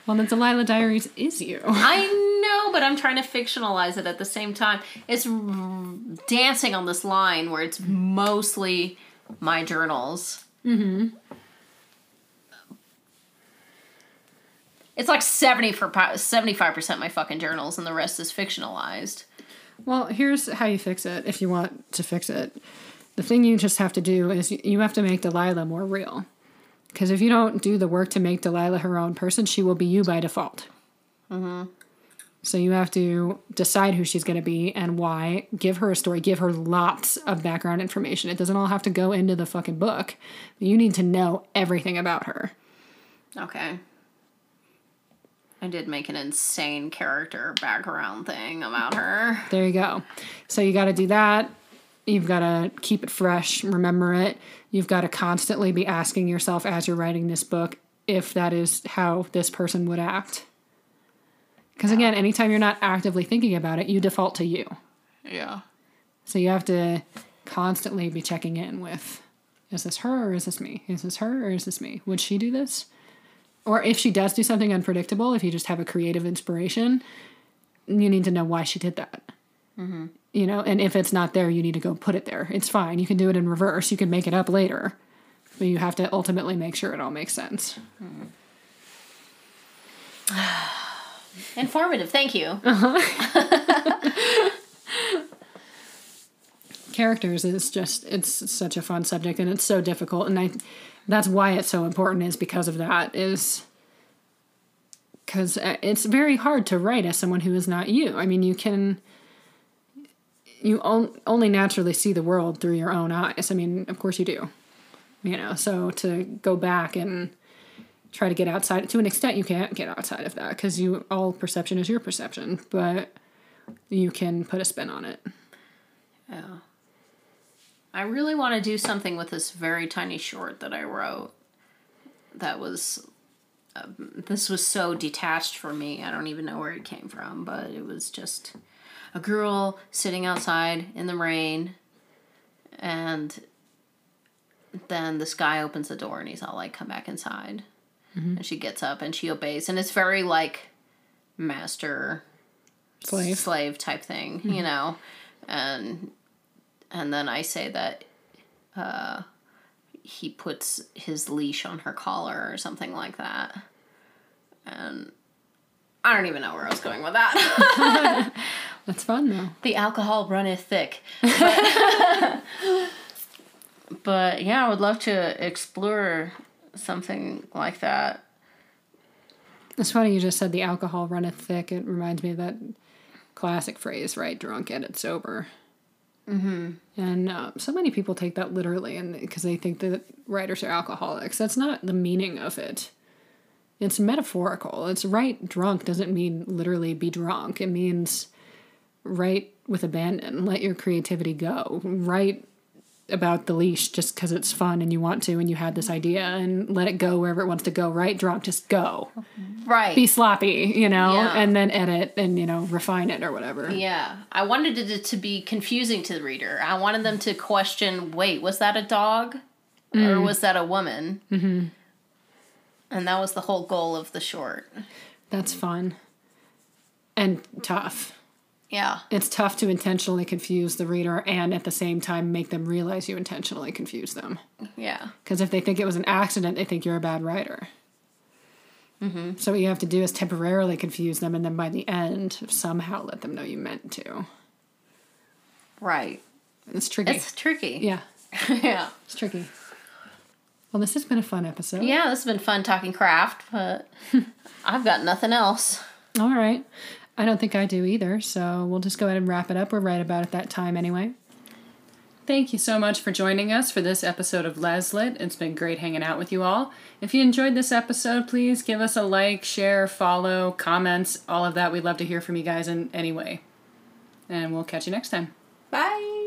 well, the Delilah Diaries is you. I know, but I'm trying to fictionalize it at the same time. It's dancing on this line where it's mostly my journals. Mm-hmm. It's like 70 for 75% my fucking journals and the rest is fictionalized. Well, here's how you fix it if you want to fix it. The thing you just have to do is you have to make Delilah more real. Because if you don't do the work to make Delilah her own person, she will be you by default. Mm-hmm. So you have to decide who she's going to be and why. Give her a story. Give her lots of background information. It doesn't all have to go into the fucking book. You need to know everything about her. Okay. I did make an insane character background thing about her. There you go. So you got to do that. You've got to keep it fresh, remember it. You've got to constantly be asking yourself as you're writing this book if that is how this person would act. Because again, anytime you're not actively thinking about it, you default to you. Yeah. So you have to constantly be checking in with is this her or is this me? Is this her or is this me? Would she do this? or if she does do something unpredictable, if you just have a creative inspiration, you need to know why she did that. Mm-hmm. You know, and if it's not there, you need to go put it there. It's fine. You can do it in reverse. You can make it up later, but you have to ultimately make sure it all makes sense. [SIGHS] Informative. Thank you. Uh-huh. [LAUGHS] Characters is just it's such a fun subject and it's so difficult and I that's why it's so important is because of that is because uh, it's very hard to write as someone who is not you i mean you can you only naturally see the world through your own eyes i mean of course you do you know so to go back and try to get outside to an extent you can't get outside of that because you all perception is your perception but you can put a spin on it yeah I really want to do something with this very tiny short that I wrote. That was, uh, this was so detached for me. I don't even know where it came from, but it was just a girl sitting outside in the rain, and then this guy opens the door and he's all like, "Come back inside." and she gets up and she obeys, and it's very like master Slave. slave type thing, you know, and and then I say that uh, he puts his leash on her collar or something like that, and I don't even know where I was going with that. [LAUGHS] [LAUGHS] That's fun though. the alcohol runneth thick. [LAUGHS] But, but yeah, I would love to explore something like that. It's funny you just said the alcohol runneth thick. It reminds me of that classic phrase, right? Drunk, and it's sober. Mm-hmm. And uh, so many people take that literally, and because they think that writers are alcoholics. That's not the meaning of it. It's metaphorical. It's write drunk doesn't mean literally be drunk. It means write with abandon. Let your creativity go. Write about the leash just because it's fun and you want to and you had this idea and let it go wherever it wants to go. Write drunk, just go Right. be sloppy, you know, Yeah. and then edit and you know refine it or whatever. yeah. I wanted it to be confusing to the reader. I wanted them to question wait, was that a dog? Or was that a woman? Mm-hmm. And that was the whole goal of the short. That's fun and tough. Yeah. It's tough to intentionally confuse the reader and at the same time make them realize you intentionally confuse them. Yeah. Because if they think it was an accident, they think you're a bad writer. Mm-hmm. So what you have to do is temporarily confuse them, and then by the end, somehow let them know you meant to. Right. It's tricky. It's tricky. yeah, [LAUGHS] yeah. it's tricky. Well, this has been a fun episode. Yeah, this has been fun talking craft, but [LAUGHS] I've got nothing else. All right. I don't think I do either, so we'll just go ahead and wrap it up. We're right about at that time anyway. Thank you so much for joining us for this episode of Leslit. It's been great hanging out with you all. If you enjoyed this episode, please give us a like, share, follow, comments, all of that. We'd love to hear from you guys in any way. And we'll catch you next time. Bye.